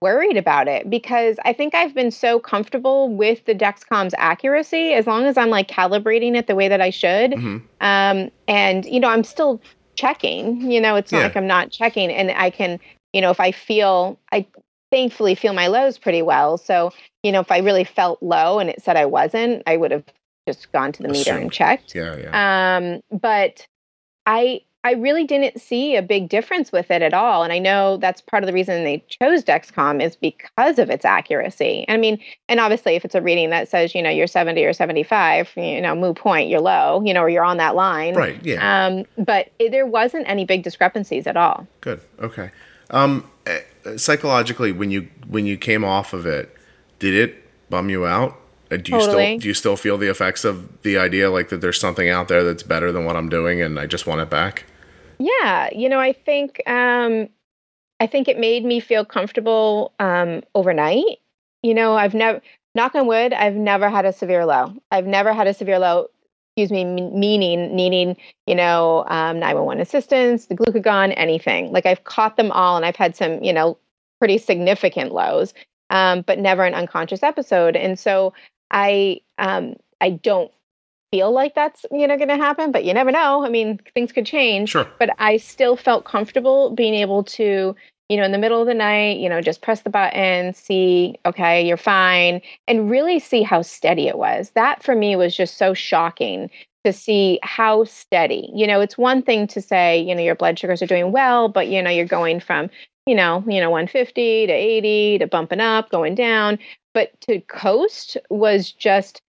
worried about it because I think I've been so comfortable with the Dexcom's accuracy as long as I'm like calibrating it the way that I should. Mhm. Um, and you know, I'm still checking. You know, it's not Yeah. like I'm not checking, and I can, you know, if I feel, I thankfully feel my lows pretty well. So you know, if I really felt low and it said I wasn't, I would have just gone to the meter and checked. yeah, yeah. Um, but I I really didn't see a big difference with it at all. And I know that's part of the reason they chose Dexcom is because of its accuracy. I mean, and obviously if it's a reading that says, you know, you're 70 or 75, you know, moot point, you're low, you know, or you're on that line. right. Yeah. Um, but it, there wasn't any big discrepancies at all. Good. Okay. Um, eh, psychologically, when you when you came off of it, did it bum you out? Uh, Do you Totally. still do you still feel the effects of the idea like that there's something out there that's better than what I'm doing and I just want it back? Yeah, you know, I think um, I think it made me feel comfortable um, overnight. You know, I've never knock on wood, I've never had a severe low. I've never had a severe low. excuse me, meaning needing, you know, um, 911 assistance, the glucagon, anything. Like I've caught them all and I've had some, you know, pretty significant lows, um, but never an unconscious episode. And so I, um, I don't feel like that's you know going to happen but you never know. I mean things could change. Sure. But i still felt comfortable being able to you know in the middle of the night you know just press the button see okay you're fine and really see how steady it was. That for me was just so shocking to see how steady. You know it's one thing to say you know your blood sugars are doing well but you know you're going from you know you know 150 to 80 to bumping up going down. But to coast was just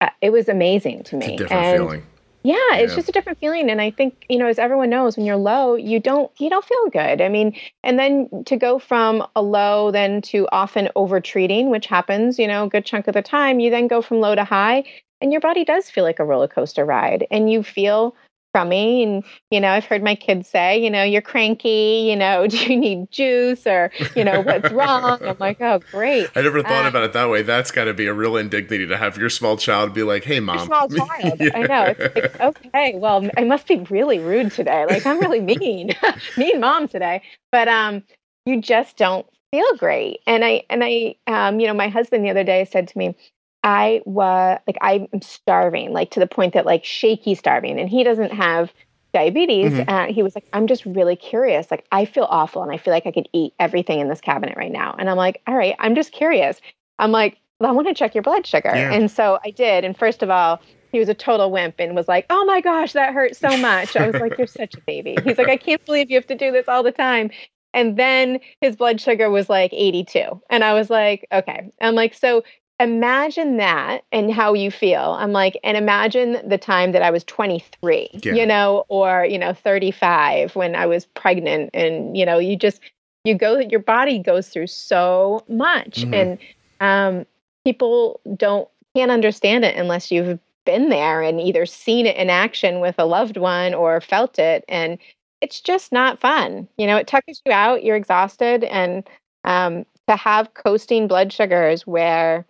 Uh, it was amazing to me. different and feeling. Yeah, it's just a different feeling and I think, you know, as everyone knows when you're low, you don't you don't feel good. I mean, and then to go from a low then to often over treating, which happens, you know, a good chunk of the time, you then go from low to high and your body does feel like a roller coaster ride and you feel crummy and you know i've heard my kids say you know you're cranky you know do you need juice or you know what's wrong? I'm like oh great. I never thought uh, about it that way. That's got to be a real indignity to have your small child be like hey mom. small child. Yeah. i know. It's like okay. Well i must be really rude today. Like i'm really mean. Mean mom today. But um you just don't feel great. And i and i um you know my husband the other day said to me I was like, I'm starving, like to the point that like shaky starving. And he doesn't have diabetes. Mm-hmm. Uh, he was like, I'm just really curious. Like, I feel awful and I feel like I could eat everything in this cabinet right now. And I'm like, all right, I'm just curious. I'm like, well, I want to check your blood sugar. Yeah. And so I did. And first of all, he was a total wimp and was like, oh my gosh, that hurts so much. I was like, you're such a baby. He's like, I can't believe you have to do this all the time. And then his blood sugar was like 82. And I was like, okay. I'm like, so imagine that and how you feel. I'm like, and imagine the time that I was 23, yeah. you know, or, you know, 35 when I was pregnant. And, you know, you just, you go, your body goes through so much. Mm-hmm. And um, people don't, can't understand it unless you've been there and either seen it in action with a loved one or felt it. And it's just not fun. You know, it tuckers you out, you're exhausted. And um, to have coasting blood sugars where,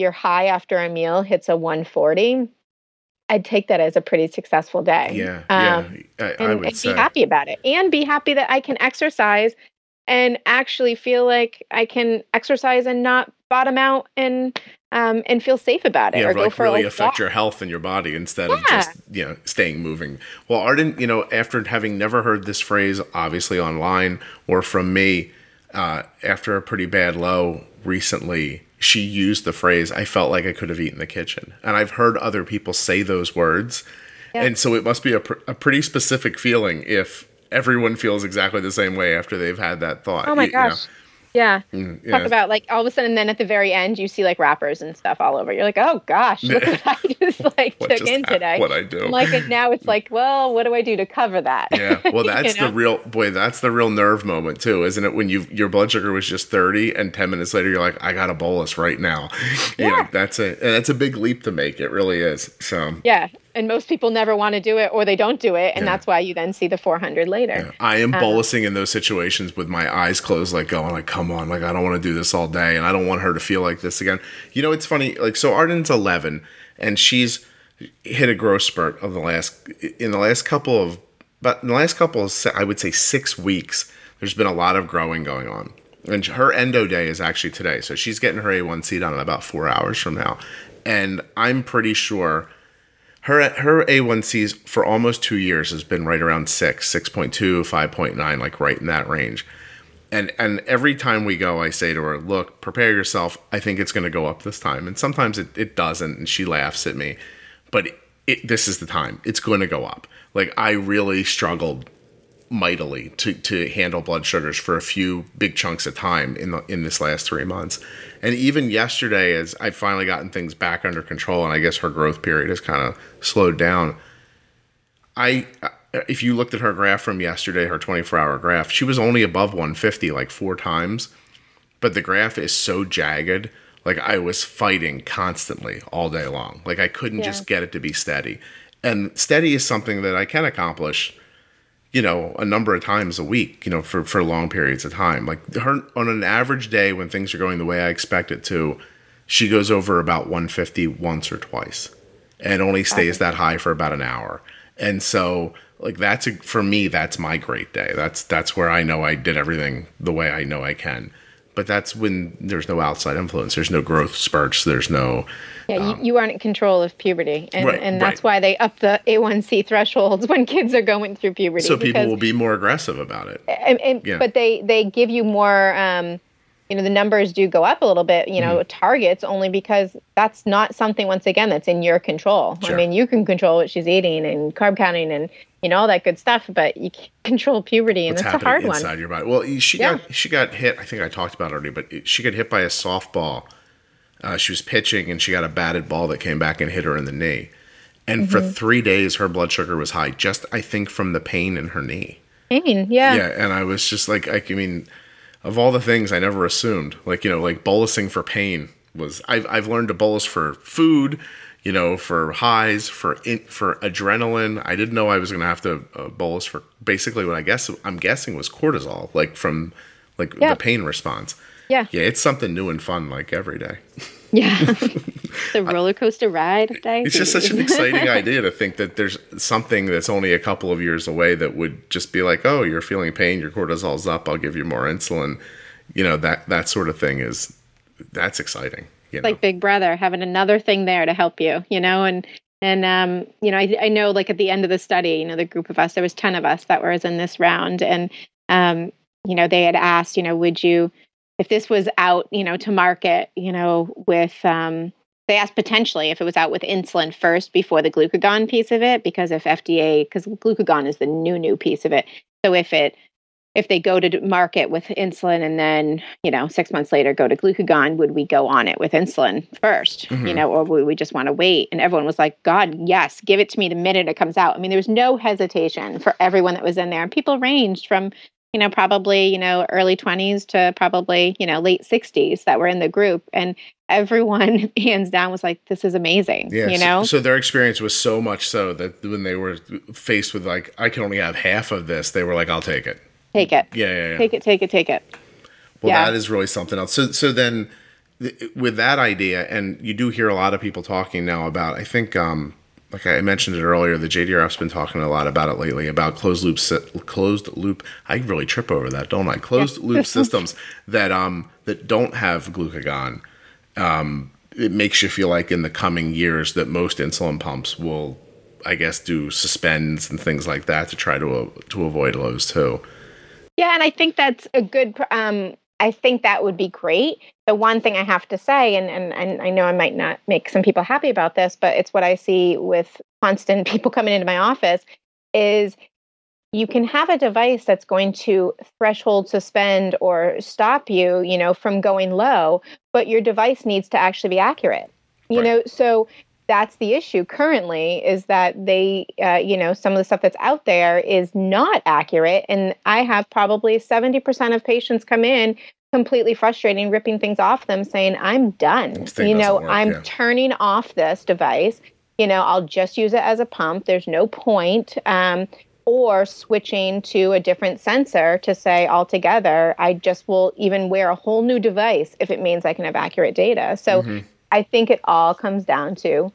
your high after a meal hits a 140, I'd take that as a pretty successful day. Yeah, um, yeah, I, and, I would and say. be happy about it, and be happy that I can exercise and actually feel like I can exercise and not bottom out and um, and feel safe about it. Yeah, or like really affect your health and your body instead yeah. of just you know staying moving. Well, Arden, you know, after having never heard this phrase, obviously online or from me, uh, after a pretty bad low recently, she used the phrase, I felt like I could have eaten the kitchen. And I've heard other people say those words. Yep. And so it must be a, pr- a pretty specific feeling if everyone feels exactly the same way after they've had that thought. Oh my you, gosh. You know? Yeah. Mm, yeah. Talk about like all of a sudden, then at the very end, you see like wrappers and stuff all over. You're like, oh gosh, look what I just like took just in today. What I do. Like, and now it's like, well, what do I do to cover that? Yeah. Well, that's you know? the real boy. That's the real nerve moment too, isn't it? When you your blood sugar was just 30, and 10 minutes later, you're like, I got a bolus right now. Yeah. You know, that's a that's a big leap to make. It really is. So. Yeah, and most people never want to do it or they don't do it and yeah. that's why you then see the 400 later yeah. i am um, bolusing in those situations with my eyes closed like going like come on like i don't want to do this all day and i don't want her to feel like this again you know it's funny like so arden's 11 and she's hit a growth spurt of the last in the last couple of but in the last couple of i would say six weeks there's been a lot of growing going on and her endo day is actually today so she's getting her a1c done in about four hours from now and i'm pretty sure her her A1Cs for almost two years has been right around six, 6.2, 5.9, like right in that range. And and every time we go, I say to her, look, prepare yourself. I think it's going to go up this time. And sometimes it, it doesn't, and she laughs at me. But it, it, this is the time. It's going to go up. Like I really struggled mightily to, to handle blood sugars for a few big chunks of time in the, in this last three months. And even yesterday, as I've finally gotten things back under control, and I guess her growth period has kind of slowed down. I, if you looked at her graph from yesterday, her 24 hour graph, she was only above 150 like four times, but the graph is so jagged. Like I was fighting constantly all day long. Like I couldn't yeah. just get it to be steady. And steady is something that I can accomplish you know, a number of times a week, you know, for, for long periods of time. Like her on an average day when things are going the way I expect it to, she goes over about 150 once or twice. and only stays that high for about an hour. And so like that's a, for me that's my great day. That's that's where I know I did everything the way I know I can. But that's when there's no outside influence. There's no growth spurts. There's no yeah, um, you, you, aren't in control of puberty, and right, and that's right. why they up the A1C thresholds when kids are going through puberty. So people will be more aggressive about it. And, and yeah. but they they give you more. Um, you know the numbers do go up a little bit you know mm. targets only because that's not something once again that's in your control sure. i mean you can control what she's eating and carb counting and you know all that good stuff but you control puberty and What's that's a hard inside one your body well she yeah. got she got hit i think i talked about it already but she got hit by a softball uh, she was pitching and she got a batted ball that came back and hit her in the knee and mm-hmm. for three days her blood sugar was high just i think from the pain in her knee pain yeah yeah and i was just like i mean of all the things I never assumed, like you know, like bolusing for pain was. I've I've learned to bolus for food, you know, for highs, for in, for adrenaline. I didn't know I was going to have to uh, bolus for basically what I guess I'm guessing was cortisol, like from like yeah. the pain response. Yeah, yeah, it's something new and fun, like every day. Yeah. the roller coaster ride of It's just such an exciting idea to think that there's something that's only a couple of years away that would just be like, oh, you're feeling pain, your cortisol's up, I'll give you more insulin. You know, that that sort of thing is that's exciting. You know? Like Big Brother, having another thing there to help you, you know, and and um, you know, I, I know like at the end of the study, you know, the group of us, there was ten of us that were in this round, and um, you know, they had asked, you know, would you if this was out, you know, to market, you know, with um, they asked potentially if it was out with insulin first before the glucagon piece of it, because if FDA, because glucagon is the new new piece of it. So if it if they go to market with insulin and then you know six months later go to glucagon would we go on it with insulin 1st mm-hmm. you know or would we just want to wait and everyone was like god yes give it to me the minute it comes out i mean there was no hesitation for everyone that was in there and people ranged from you know, probably, you know, early 20s to probably, you know, late 60s that were in the group. And everyone, hands down, was like, this is amazing. Yeah, you know? So, so, their experience was so much so that when they were faced with, like, I can only have half of this, they were like, I'll take it. Take it. Yeah, yeah, yeah. Take it, take it, take it. Well, yeah. that is really something else. So, so then with that idea, and you do hear a lot of people talking now about, I think, um, like I mentioned it earlier, the JDRF's been talking a lot about it lately about closed loop closed loop. I really trip over that, don't I? Closed loop systems that um that don't have glucagon. Um, it makes you feel like in the coming years that most insulin pumps will, I guess, do suspends and things like that to try to uh, to avoid lows too. Yeah, and I think that's a good um, I think that would be great. The one thing I have to say, and, and, and I know I might not make some people happy about this, but it's what I see with constant people coming into my office is you can have a device that's going to threshold suspend or stop you, you know, from going low, but your device needs to actually be accurate. You right. know, so that's the issue currently is that they uh, you know some of the stuff that's out there is not accurate. And i have probably 70% of patients come in completely frustrating ripping things off them saying i'm done. You know work, i'm yeah. turning off this device. You know i'll just use it as a pump. There's no point um, or switching to a different sensor to say altogether i just will even wear a whole new device if it means i can have accurate data. So mm-hmm. I think it all comes down to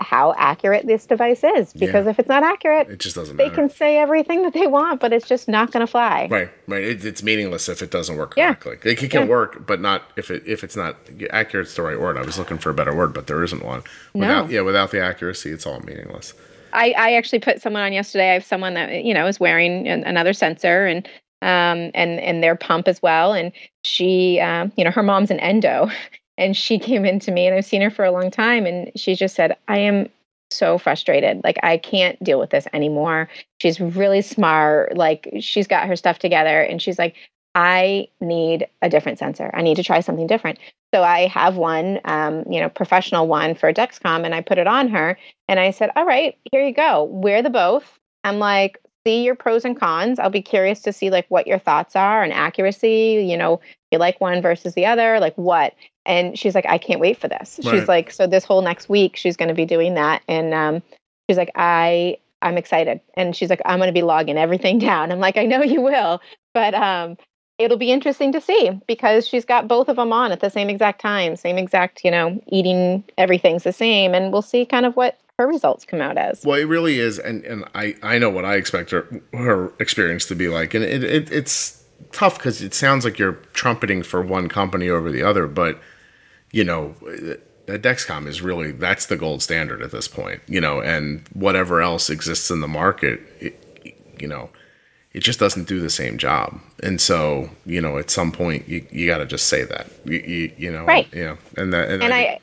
how accurate this device is because yeah. if it's not accurate it just doesn't they matter. can say everything that they want but it's just not going to fly. Right right. It, it's meaningless if it doesn't work correctly. It, it can yeah. work but not if it if it's not accurate it's the right word. I was looking for a better word but there isn't one. Without no. yeah without the accuracy it's all meaningless. I, I actually put someone on yesterday. I have someone that you know is wearing an, another sensor and um and and their pump as well. And she um you know her mom's an endo and she came in to me and I've seen her for a long time and she just said, I am so frustrated. Like I can't deal with this anymore. She's really smart. Like she's got her stuff together and she's like, I need a different sensor. I need to try something different. So I have one, um, you know, professional one for Dexcom, and I put it on her, and I said, "All right, here you go. Wear the both." I'm like, see your pros and cons. I'll be curious to see like what your thoughts are on accuracy. You know, you like one versus the other, like what? And she's like i can't wait for this. Right. she's like so this whole next week she's going to be doing that. And um, she's like i i'm excited. And she's like i'm going to be logging everything down. I'm like i know you will. But um, it'll be interesting to see because she's got both of them on at the same exact time same exact you know eating everything's the same and we'll see kind of what her results come out as. Well, it really is, and and I I know what I expect her her experience to be like, and it, it it's tough because it sounds like you're trumpeting for one company over the other, but you know. Dexcom is really that's the gold standard at this point, you know, and whatever else exists in the market, it, you know, it just doesn't do the same job. And so, you know, at some point, you, you got to just say that, you, you, you know, right? Yeah, and that, and, and I,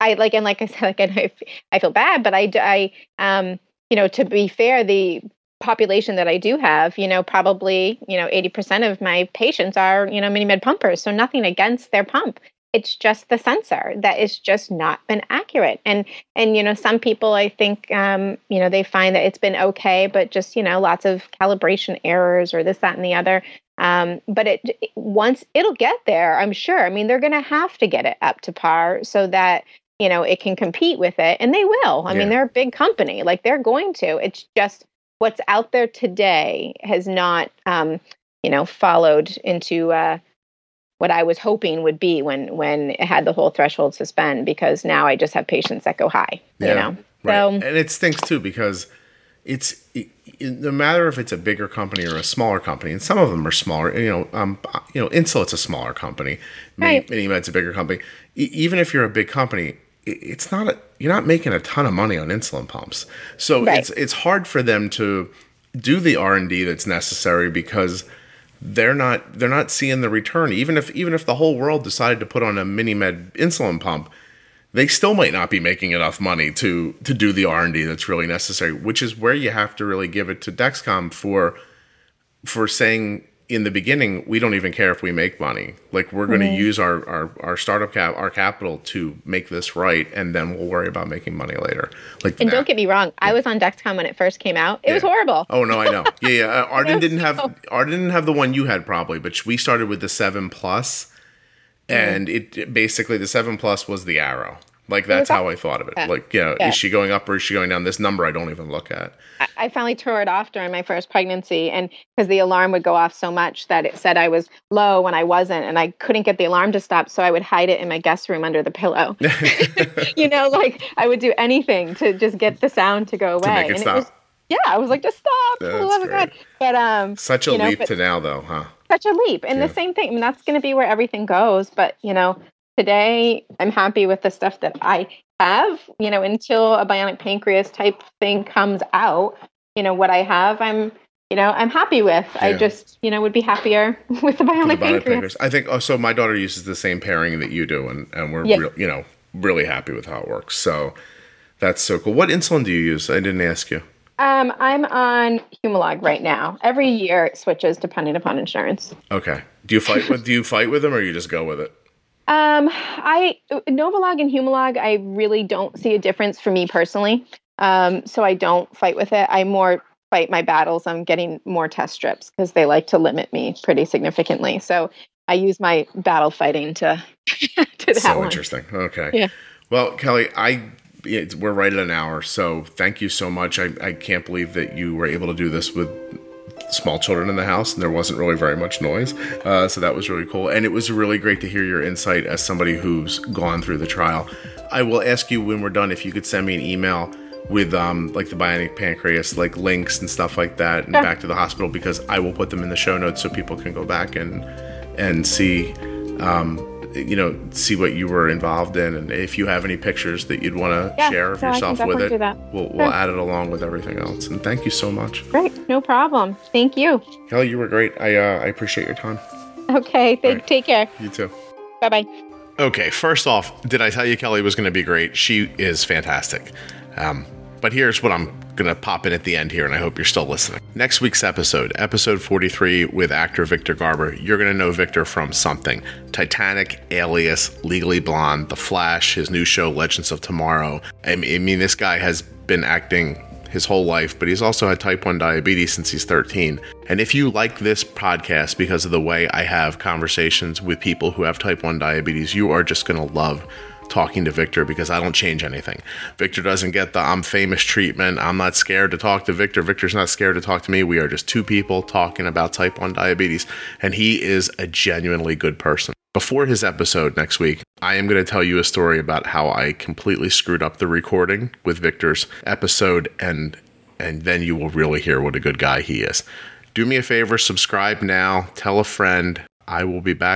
I like, and like I said, like, I, I feel bad, but I, I, um, you know, to be fair, the population that I do have, you know, probably, you know, 80% of my patients are, you know, MiniMed pumpers. So nothing against their pump. It's just the sensor that is just not been accurate. And, and, you know, some people, I think, um, you know, they find that it's been okay, but just, you know, lots of calibration errors or this, that, and the other. Um, but it, once it'll get there, I'm sure. I mean, they're going to have to get it up to par so that, you know, it can compete with it. And they will. I yeah. mean, they're a big company. Like they're going to. It's just, what's out there today has not, um, you know, followed into uh, what I was hoping would be when when it had the whole threshold suspend. Because now I just have patients that go high. Yeah, you know, right. So, and it stinks too because it's it, it, no matter if it's a bigger company or a smaller company, and some of them are smaller. You know, um, you know, Insulet's a smaller company. Right. MiniMed's a bigger company. E- even if you're a big company, it's not a, you're not making a ton of money on insulin pumps. So right. it's it's hard for them to do the R&D that's necessary because they're not they're not seeing the return. Even if even if the whole world decided to put on a MiniMed insulin pump they still might not be making enough money to to do the R&D that's really necessary which is where you have to really give it to Dexcom for for saying in the beginning, we don't even care if we make money. Like we're going to mm-hmm. use our, our, our startup cap, our capital to make this right, and then we'll worry about making money later. Like, and don't get me wrong, yeah. I was on Dexcom when it first came out. It yeah. was horrible. Oh no, I know. Yeah, yeah. Uh, Arden didn't have so... Arden didn't have the one you had probably, but we started with the seven plus, mm-hmm. and it basically the seven plus was the arrow. Like that's how I thought of it. Yeah. Like, yeah, yeah, is she going up or is she going down? This number I don't even look at. I, I finally tore it off during my first pregnancy, and because the alarm would go off so much that it said I was low when I wasn't, and I couldn't get the alarm to stop, so I would hide it in my guest room under the pillow. you know, like I would do anything to just get the sound to go away. To make it and stop. It was, yeah, I was like, just stop. That's oh God. But um, such a leap know, to now, though, huh? Such a leap, and yeah. the same thing. I mean, that's going to be where everything goes. But you know, today I'm happy with the stuff that I have, you know, until a bionic pancreas type thing comes out, you know, what I have, I'm, you know, I'm happy with. Yeah. I just, you know, would be happier with the bionic, bionic pancreas. I think, oh, so my daughter uses the same pairing that you do, and, and we're, real, you know, really happy with how it works. So that's so cool. What insulin do you use? I didn't ask you. Um, I'm on Humalog right now. Every year it switches depending upon insurance. Okay. Do you fight with? do you fight with them, or you just go with it? Um, I Novolog and Humalog, I really don't see a difference for me personally. Um, so I don't fight with it. I more fight my battles on getting more test strips because they like to limit me pretty significantly. So I use my battle fighting to to that so one. interesting. Okay. Yeah. Well, Kelly, I we're right at an hour, so thank you so much. I, I can't believe that you were able to do this with small children in the house and there wasn't really very much noise. Uh, so that was really cool. And it was really great to hear your insight as somebody who's gone through the trial. I will ask you when we're done if you could send me an email with um, like the bionic pancreas, like links and stuff like that, and back to the hospital because I will put them in the show notes so people can go back and and see um, you know, see what you were involved in, and if you have any pictures that you'd want to yeah, share of so yourself with it, we'll, we'll sure. add it along with everything else. And thank you so much. Great, no problem. Thank you. Kelly, you were great. I uh, I appreciate your time. Okay, th- right. take care. You too. Bye bye. Okay, first off, did I tell you Kelly was going to be great? She is fantastic. Um, but here's what I'm going to pop in at the end here, and I hope you're still listening. Next week's episode, episode 43 with actor Victor Garber, you're going to know Victor from something Titanic, Alias, Legally Blonde, The Flash, his new show, Legends of Tomorrow. I mean, this guy has been acting his whole life, but he's also had type 1 diabetes since he's 13. And if you like this podcast because of the way I have conversations with people who have type 1 diabetes, you are just going to love talking to Victor because I don't change anything. Victor doesn't get the I'm famous treatment. I'm not scared to talk to Victor. Victor's not scared to talk to me. We are just two people talking about type 1 diabetes, and he is a genuinely good person. before his episode next week, I am going to tell you a story about how I completely screwed up the recording with Victor's episode and and then you will really hear what a good guy he is. Do me a favor, subscribe now, tell a friend. I will be back